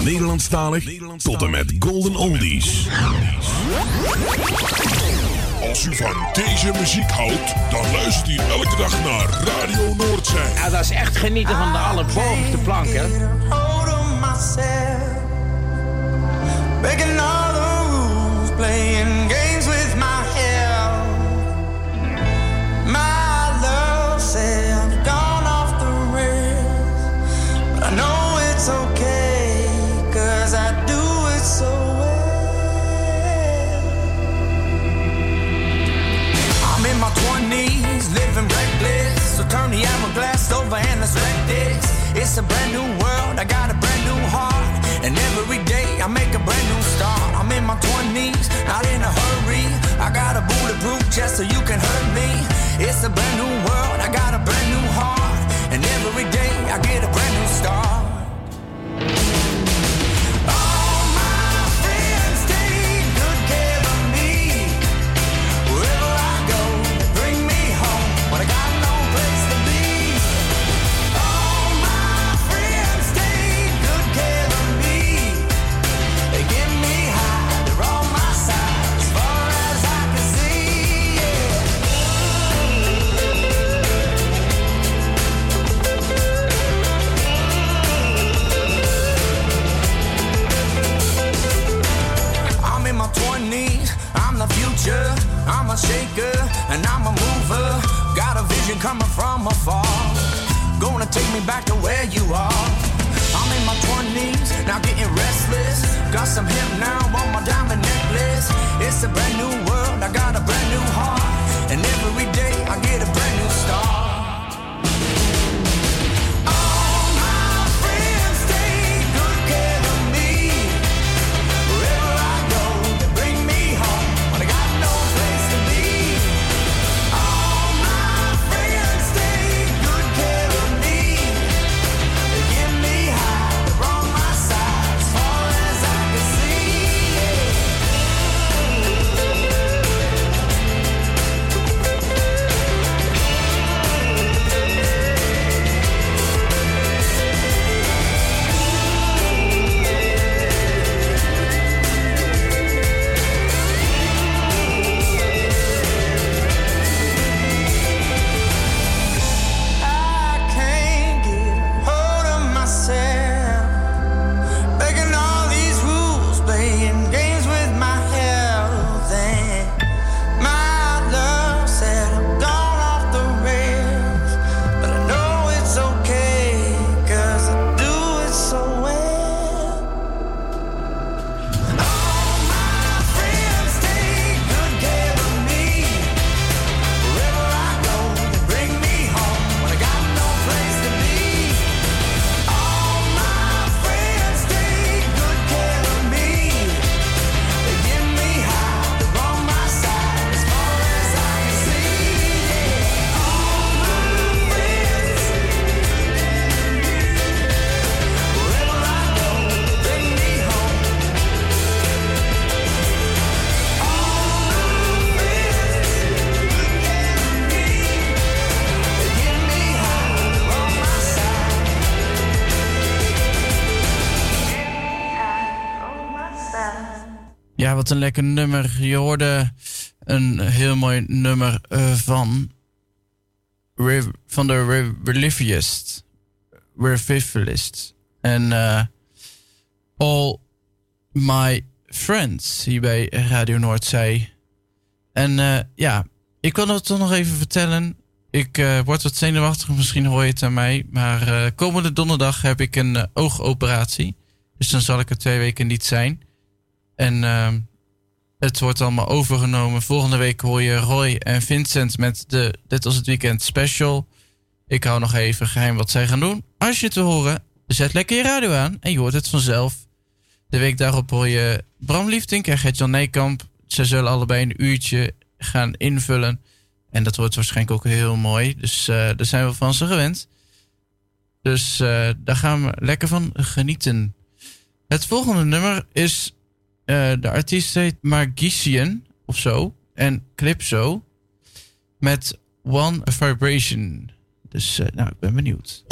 Speaker 23: Nederlandstalig, Nederlandstalig tot en met Golden Oldies.
Speaker 16: Als u van deze muziek houdt, dan luistert u elke dag naar Radio Noordzee.
Speaker 24: Ja, dat is echt genieten van de allerbovenste plank, hè?
Speaker 22: It's a brand new world, I got a brand new heart. And every day I make a brand new start. I'm in my 20s, not in a hurry. I got a bulletproof chest so you can hurt me. It's a brand new world, I got a brand new heart. And every day I get a brand new start. preacher, I'm a shaker, and I'm a mover.
Speaker 24: Got a vision coming from afar. Gonna take me back to where you are. I'm in my 20s, now getting restless. Got some hip now on my diamond necklace. It's a brand new world, I got a brand new heart. And every day I get a brand new start.
Speaker 7: Ja, wat een lekker nummer. Je hoorde een heel mooi nummer eh, van, van de Rev- Revivalist. Revivalist. En eh, All My Friends hier bij Radio Noordzee. En eh, ja, ik wil het toch nog even vertellen. Ik word wat zenuwachtig, misschien hoor je het aan mij. Maar komende donderdag heb ik een oogoperatie. Dus dan zal ik er twee weken niet zijn. En ehm, het wordt allemaal overgenomen. Volgende week hoor je Roy en Vincent met de Dit was het weekend special. Ik hou nog even geheim wat zij gaan doen. Als je het wil horen, zet lekker je radio aan en je hoort het vanzelf. De week daarop hoor je Bram Liefdink en Gert-Jan Nijkamp. Ze zullen allebei een uurtje gaan invullen. En dat wordt waarschijnlijk ook heel mooi. Dus eh, daar zijn we van ze gewend. Dus eh, daar gaan we lekker van genieten. Het volgende nummer is... eh, de artiest heet Margician of zo. En Clipso. Met One Vibration. Dus eh, nou, ik ben benieuwd.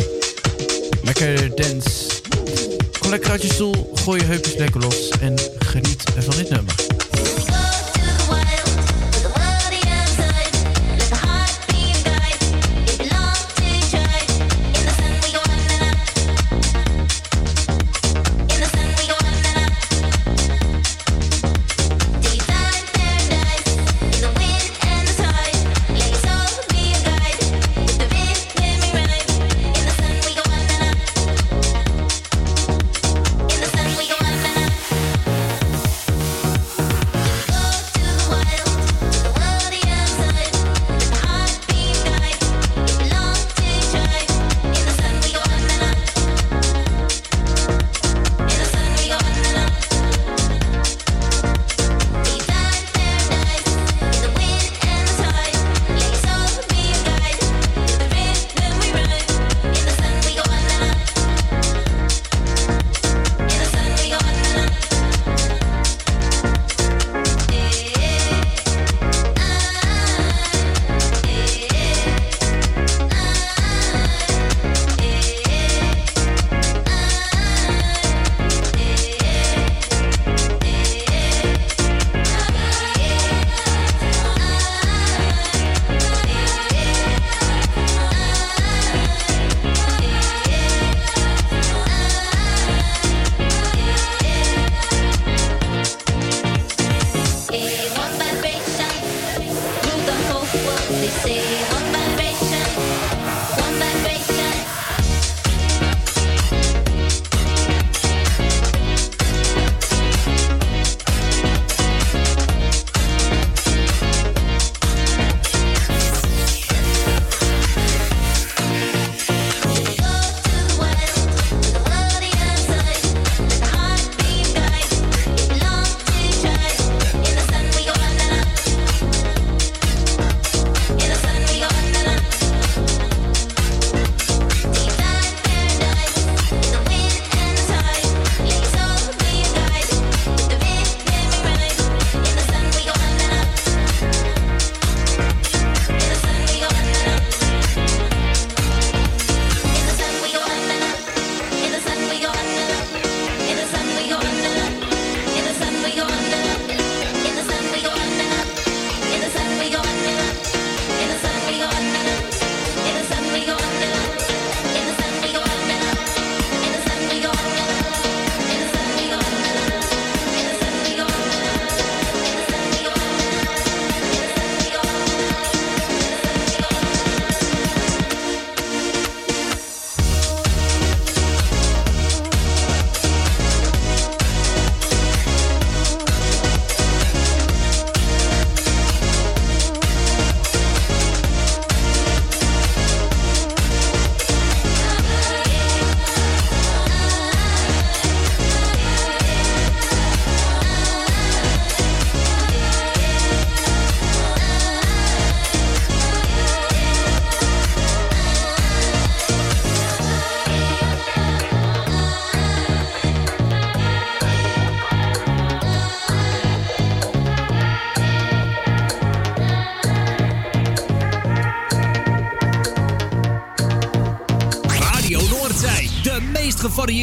Speaker 7: Lekker dance. Kom lekker uit je stoel. Gooi je heupjes lekker los. En geniet van dit nummer.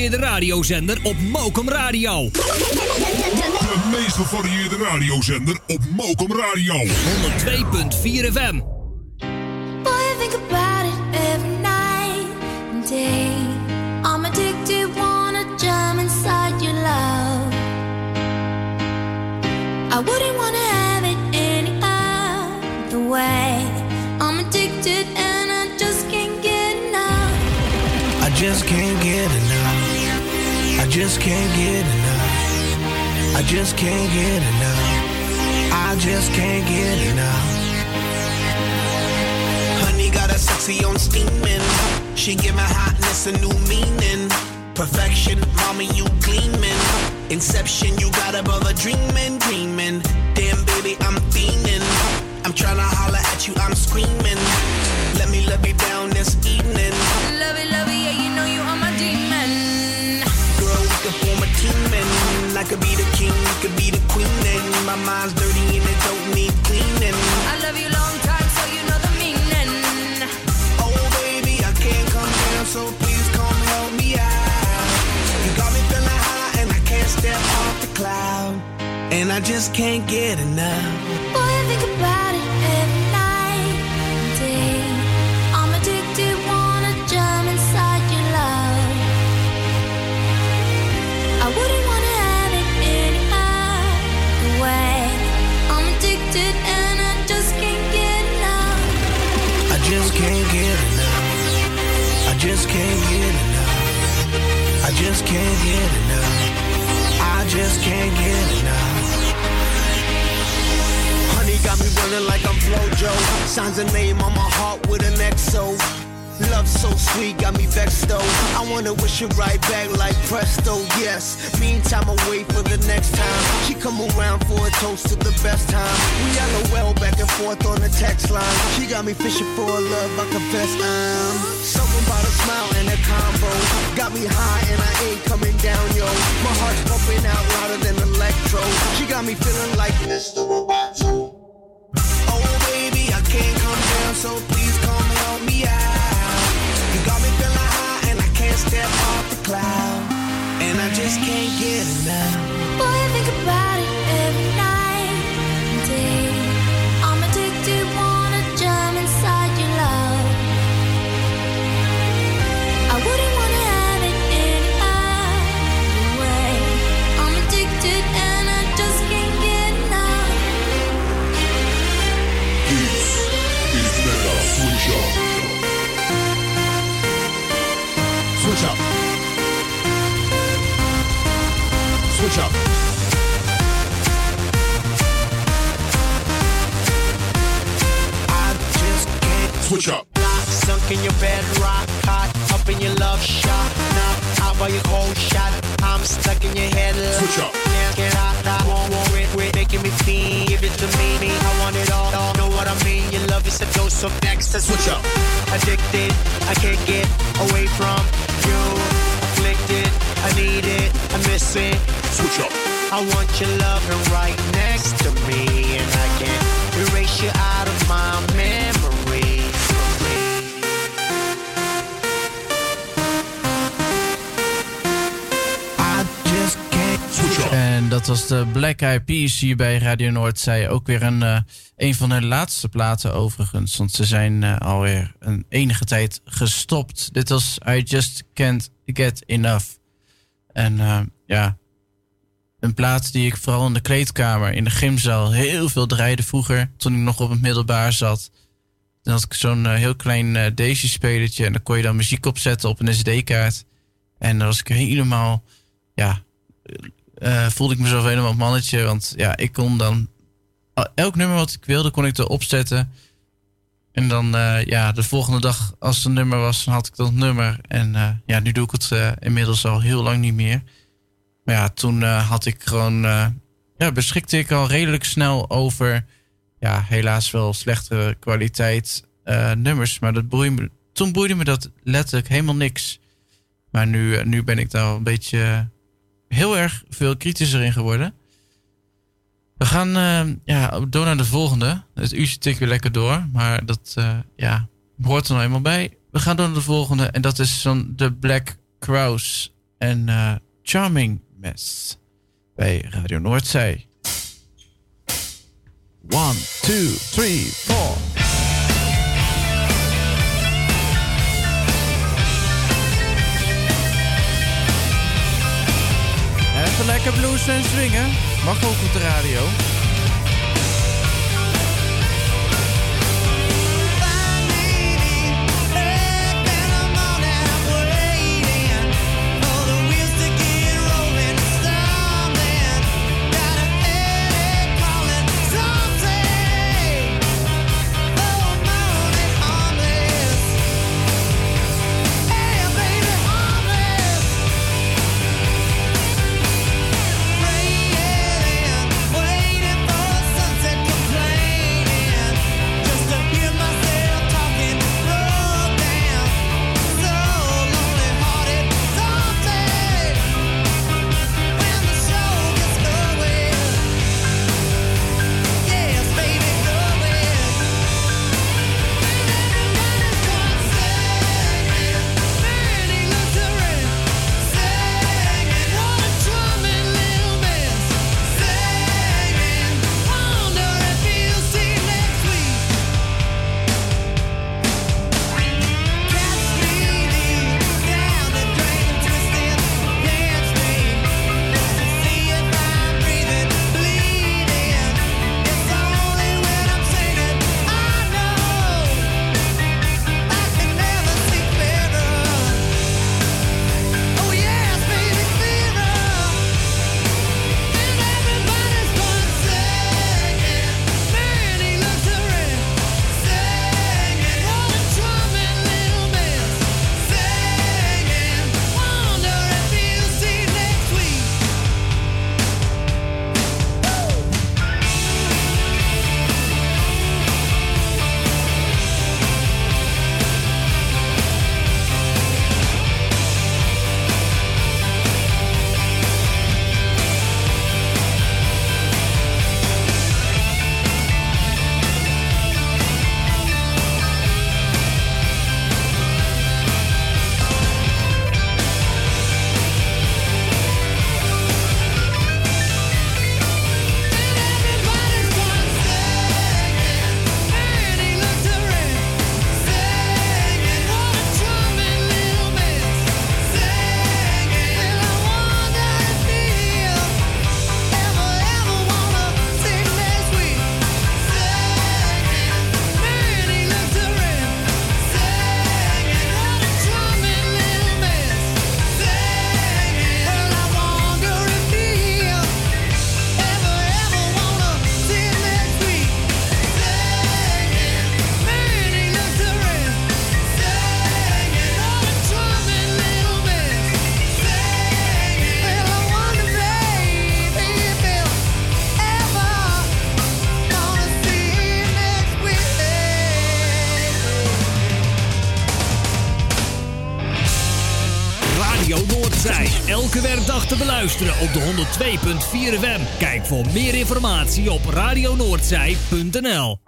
Speaker 25: Gevarieerde radiozender op Mokum Radio.
Speaker 16: De meest gevarieerde radiozender op Mokum Radio.
Speaker 25: 102.4 FM.
Speaker 8: Just can't get enough.
Speaker 15: I just can't get enough. Honey got a sexy on steaming. She give my hotness a new meaning. Perfection, mommy, you gleaming. Inception, you got above a dreaming, dreaming. Damn, baby, I'm fiending. I'm tryna holler at you, I'm screaming. King, you could be the queen. And my mind's dirty and it don't need cleaning.
Speaker 8: I love you long time, so you know the meaning.
Speaker 15: Oh, baby, I can't come down, so please come help me out. You got me feeling high and I can't step off the cloud. And I just can't get enough.
Speaker 8: Boy, I think about just can't get enough.
Speaker 15: I just can't get enough. I just can't get enough. Honey got me running like I'm Flojo. Signs a name on my heart with an XO. Love so sweet, got me vexed though. I wanna wish it right back like presto, yes. Meantime, I wait for the next time. She come around for a toast to the best time. We LOL back and forth on the text line. She got me fishing for a love, I confess I'm. Something about a smile and a combo. Got me high and I ain't coming down, yo. My heart's pumping out louder than electro. She got me feeling like Mr. Roboto. Oh, baby, I can't come down, so step off the cloud. And I just can't get enough.
Speaker 8: Boy, I think about
Speaker 16: switch up.
Speaker 15: Sunk in your bed, rock hot, up in your love shot. Now out by your cold shot. I'm stuck in your head.
Speaker 16: Switch up.
Speaker 15: Can't get out, I won't it, quit making me feel. Give it to me, me. I want it all, all. Know what I mean? Your love is a dose of next.
Speaker 16: Switch up.
Speaker 15: Addicted, I can't get away from you. Afflicted, I need it, I miss it.
Speaker 16: Switch up.
Speaker 15: I want your loving right next to me, and I can't erase you out of my memory.
Speaker 7: En dat was de Black Eyed Peas hier bij Radio Noordzij. Ook weer een, eh, een van hun laatste platen overigens. Want ze zijn eh, alweer een enige tijd gestopt. Dit was I Just Can't Get Enough. En eh, ja, een plaat die ik vooral in de kleedkamer, in de gymzaal, heel veel draaide vroeger. Toen ik nog op het middelbaar zat. Dan had ik zo'n heel klein Daisy-spelertje. En dan kon je dan muziek opzetten op een SD-kaart. En dan was ik helemaal, ja, eh, voelde ik mezelf helemaal een mannetje. Want ja, ik kon dan elk nummer wat ik wilde, kon ik erop zetten. En dan, eh, ja, de volgende dag als het een nummer was, dan had ik dat nummer. En eh, ja, nu doe ik het eh, inmiddels al heel lang niet meer. Maar ja, toen eh, had ik gewoon, eh, ja, beschikte ik al redelijk snel over, ja, helaas wel slechtere kwaliteit eh, nummers. Maar dat boeide toen boeide me dat letterlijk helemaal niks. Maar nu, eh, nu ben ik daar een beetje eh, heel erg veel kritischer in geworden. We gaan eh, ja, door naar de volgende. Het uurtje tikt weer lekker door. Maar dat eh, ja, hoort er nou eenmaal bij. We gaan door naar de volgende. En dat is van de Black
Speaker 18: Kraus en eh, Charming Mess bij Radio Noordzee. One, two, three, four. Even lekker blues en swingen. Mag ook op de radio.
Speaker 22: Beluisteren op de 102.4 FM. Kijk voor meer informatie op. Radionoordzij.nl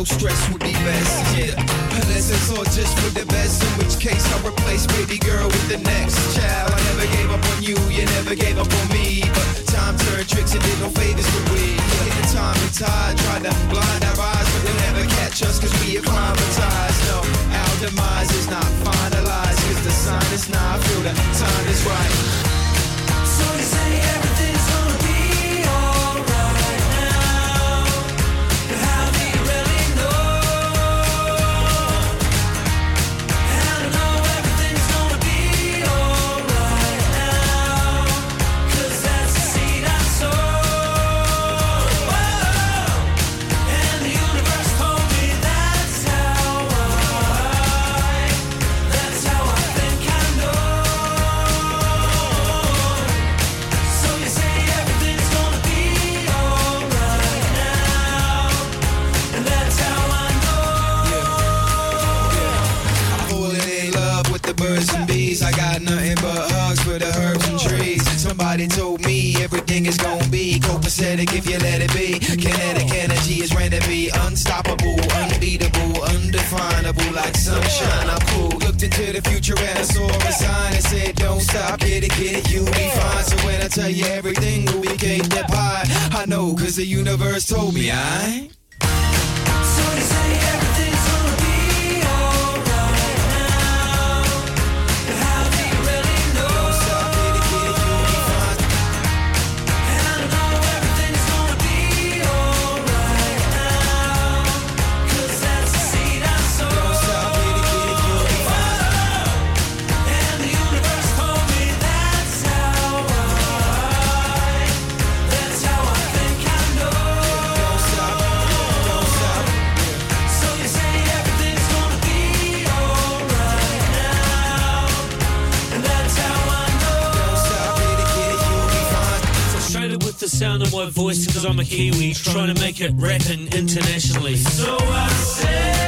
Speaker 26: no stress would be best. Yeah, unless it's all just for the best. In which case I'll replace baby girl with the next child. I never gave up on you, you never gave up on me. But time turned tricks and did no favors to we. The time and tide tried to blind our eyes, but they'll never catch us cause we acclimatized. No, our demise is not finalized cause the
Speaker 22: sign is now. I the time everything is gonna be copacetic if you let it be. Kinetic energy is ready to be unstoppable, unbeatable, undefinable, like sunshine. I'm cool. Looked into the future and I saw a sign that said, Don't stop, get it, get it, you'll be fine. So when I tell you everything, we came that high. I know, cause the universe told me, I.
Speaker 27: voice because I'm a Kiwi, trying to make it rapping internationally. So I say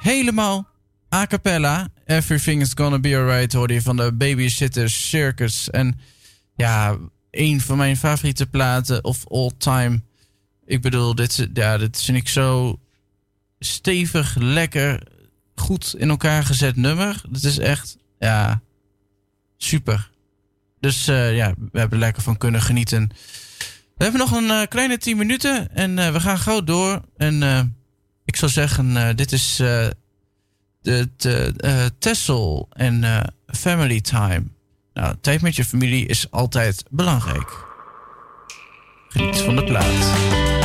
Speaker 7: helemaal a cappella. Everything's Gonna Be Alright hoorde je van de Babysitter Circus. En ja, een van mijn favoriete platen of all time. Ik bedoel, dit, ja, dit vind ik zo stevig, lekker, goed in elkaar gezet nummer. Het is echt, ja, super. Dus eh, ja, we hebben er lekker van kunnen genieten. We hebben nog een eh, kleine 10 minuten en eh, we gaan gauw door. En ik zou zeggen, eh, dit is eh, de, eh, Tessel en Family Time. Nou, tijd met je familie is altijd belangrijk. Geniet van de plaat.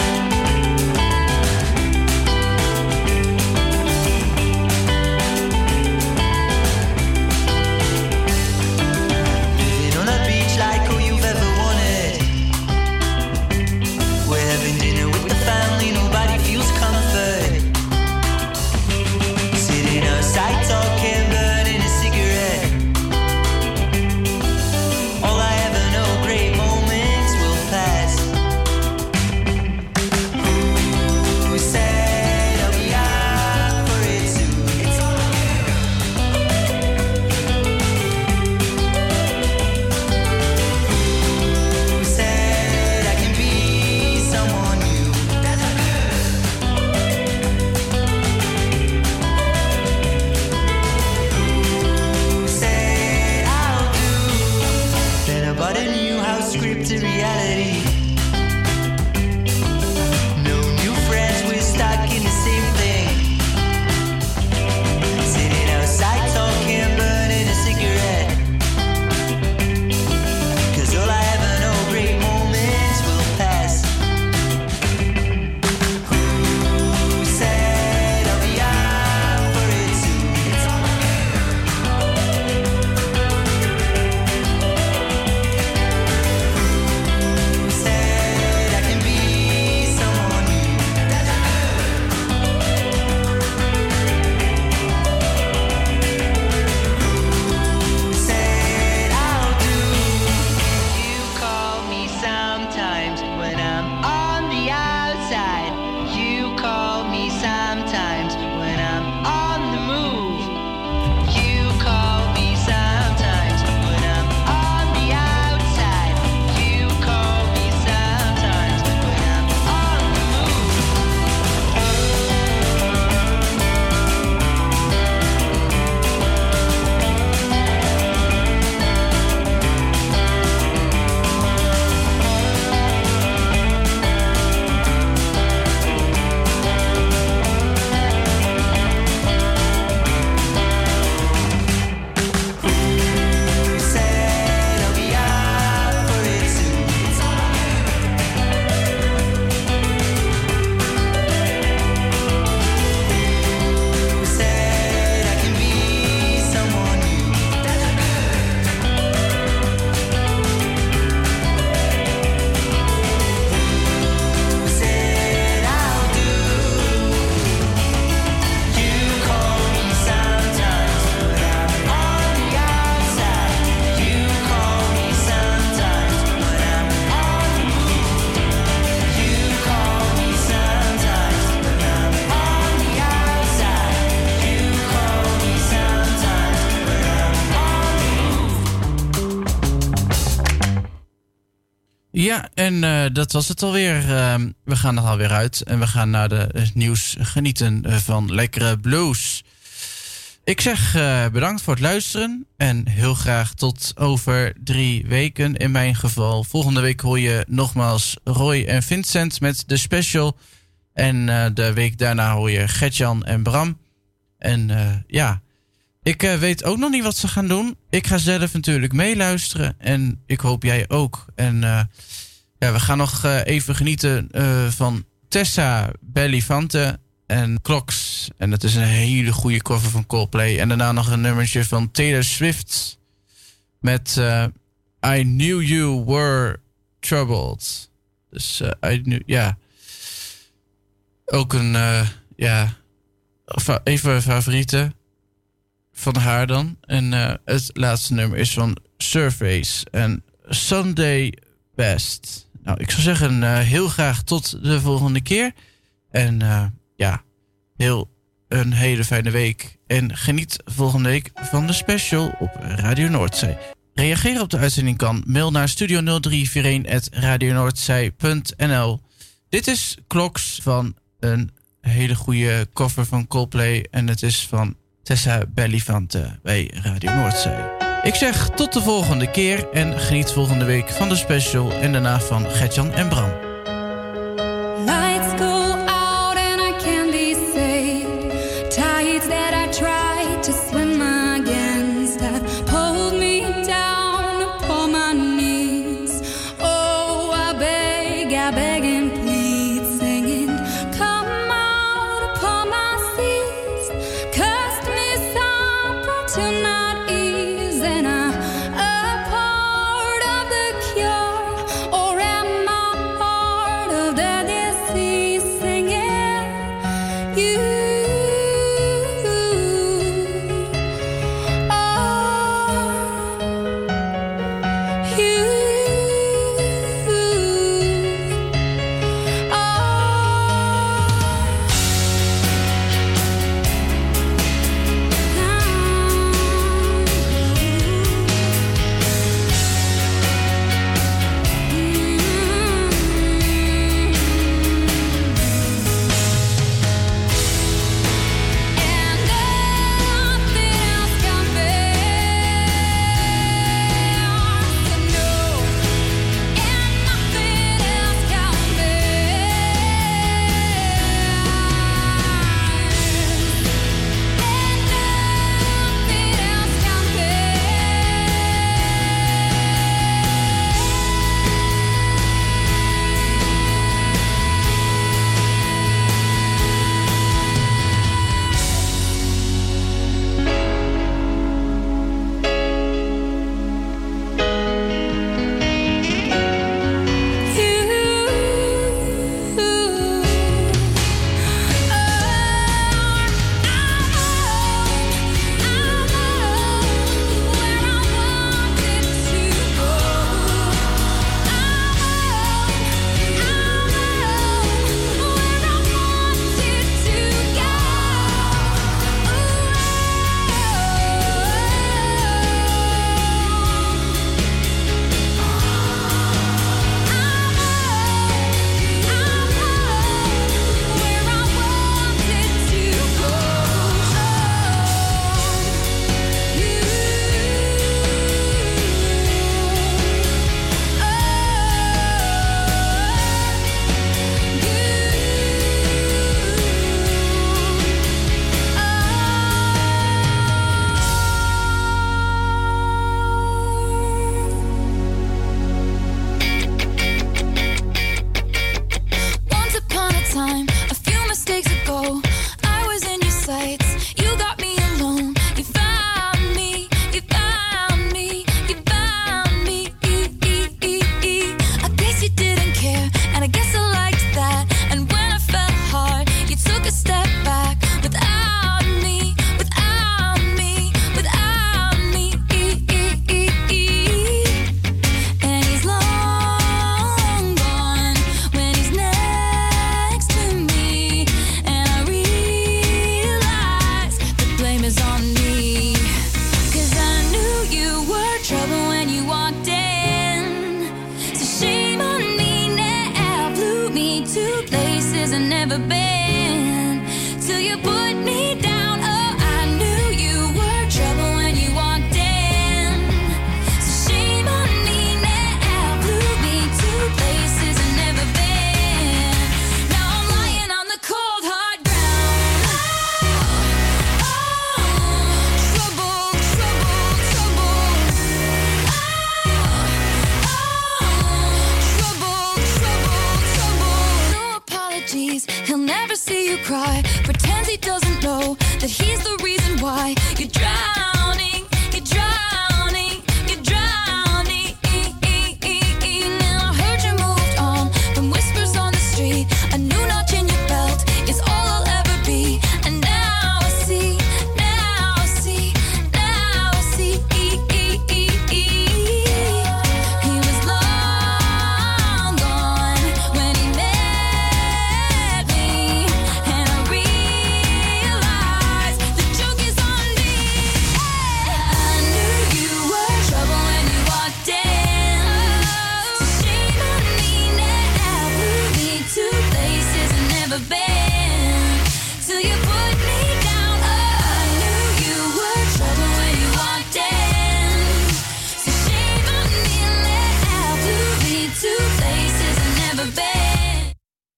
Speaker 7: Dat was het alweer. Ehm, we gaan er alweer uit en we gaan naar de nieuws genieten eh, van lekkere blues. Ik zeg eh, bedankt voor het luisteren en heel graag tot over drie weken in mijn geval. Volgende week hoor je nogmaals Roy en Vincent met de special. En eh, de week daarna hoor je Gertjan en Bram. En ja, ik weet ook nog niet wat ze gaan doen. Ik ga zelf natuurlijk meeluisteren en ik hoop jij ook. En ja, we gaan nog eh, even genieten eh, van Tessa Bellifante en Clocks. En dat is een hele goede cover van Coldplay. En daarna nog een nummertje van Taylor Swift met eh, I Knew You Were Troubled. Dus I knew, ja. Ook een, eh, ja, even favoriete van haar dan. En het laatste nummer is van Surface en Sunday Best. Nou, ik zou zeggen eh, heel graag tot de volgende keer. En eh, ja, heel een hele fijne week. En geniet volgende week van de special op Radio Noordzee. Reageren op de uitzending kan. Mail naar studio0341radionoordzee.nl Dit is Kloks van een hele goede cover van Coldplay. En het is van Tessa Bellifante bij Radio Noordzee. Ik zeg tot de volgende keer en geniet volgende week van de special en daarna van Gertjan en Bram.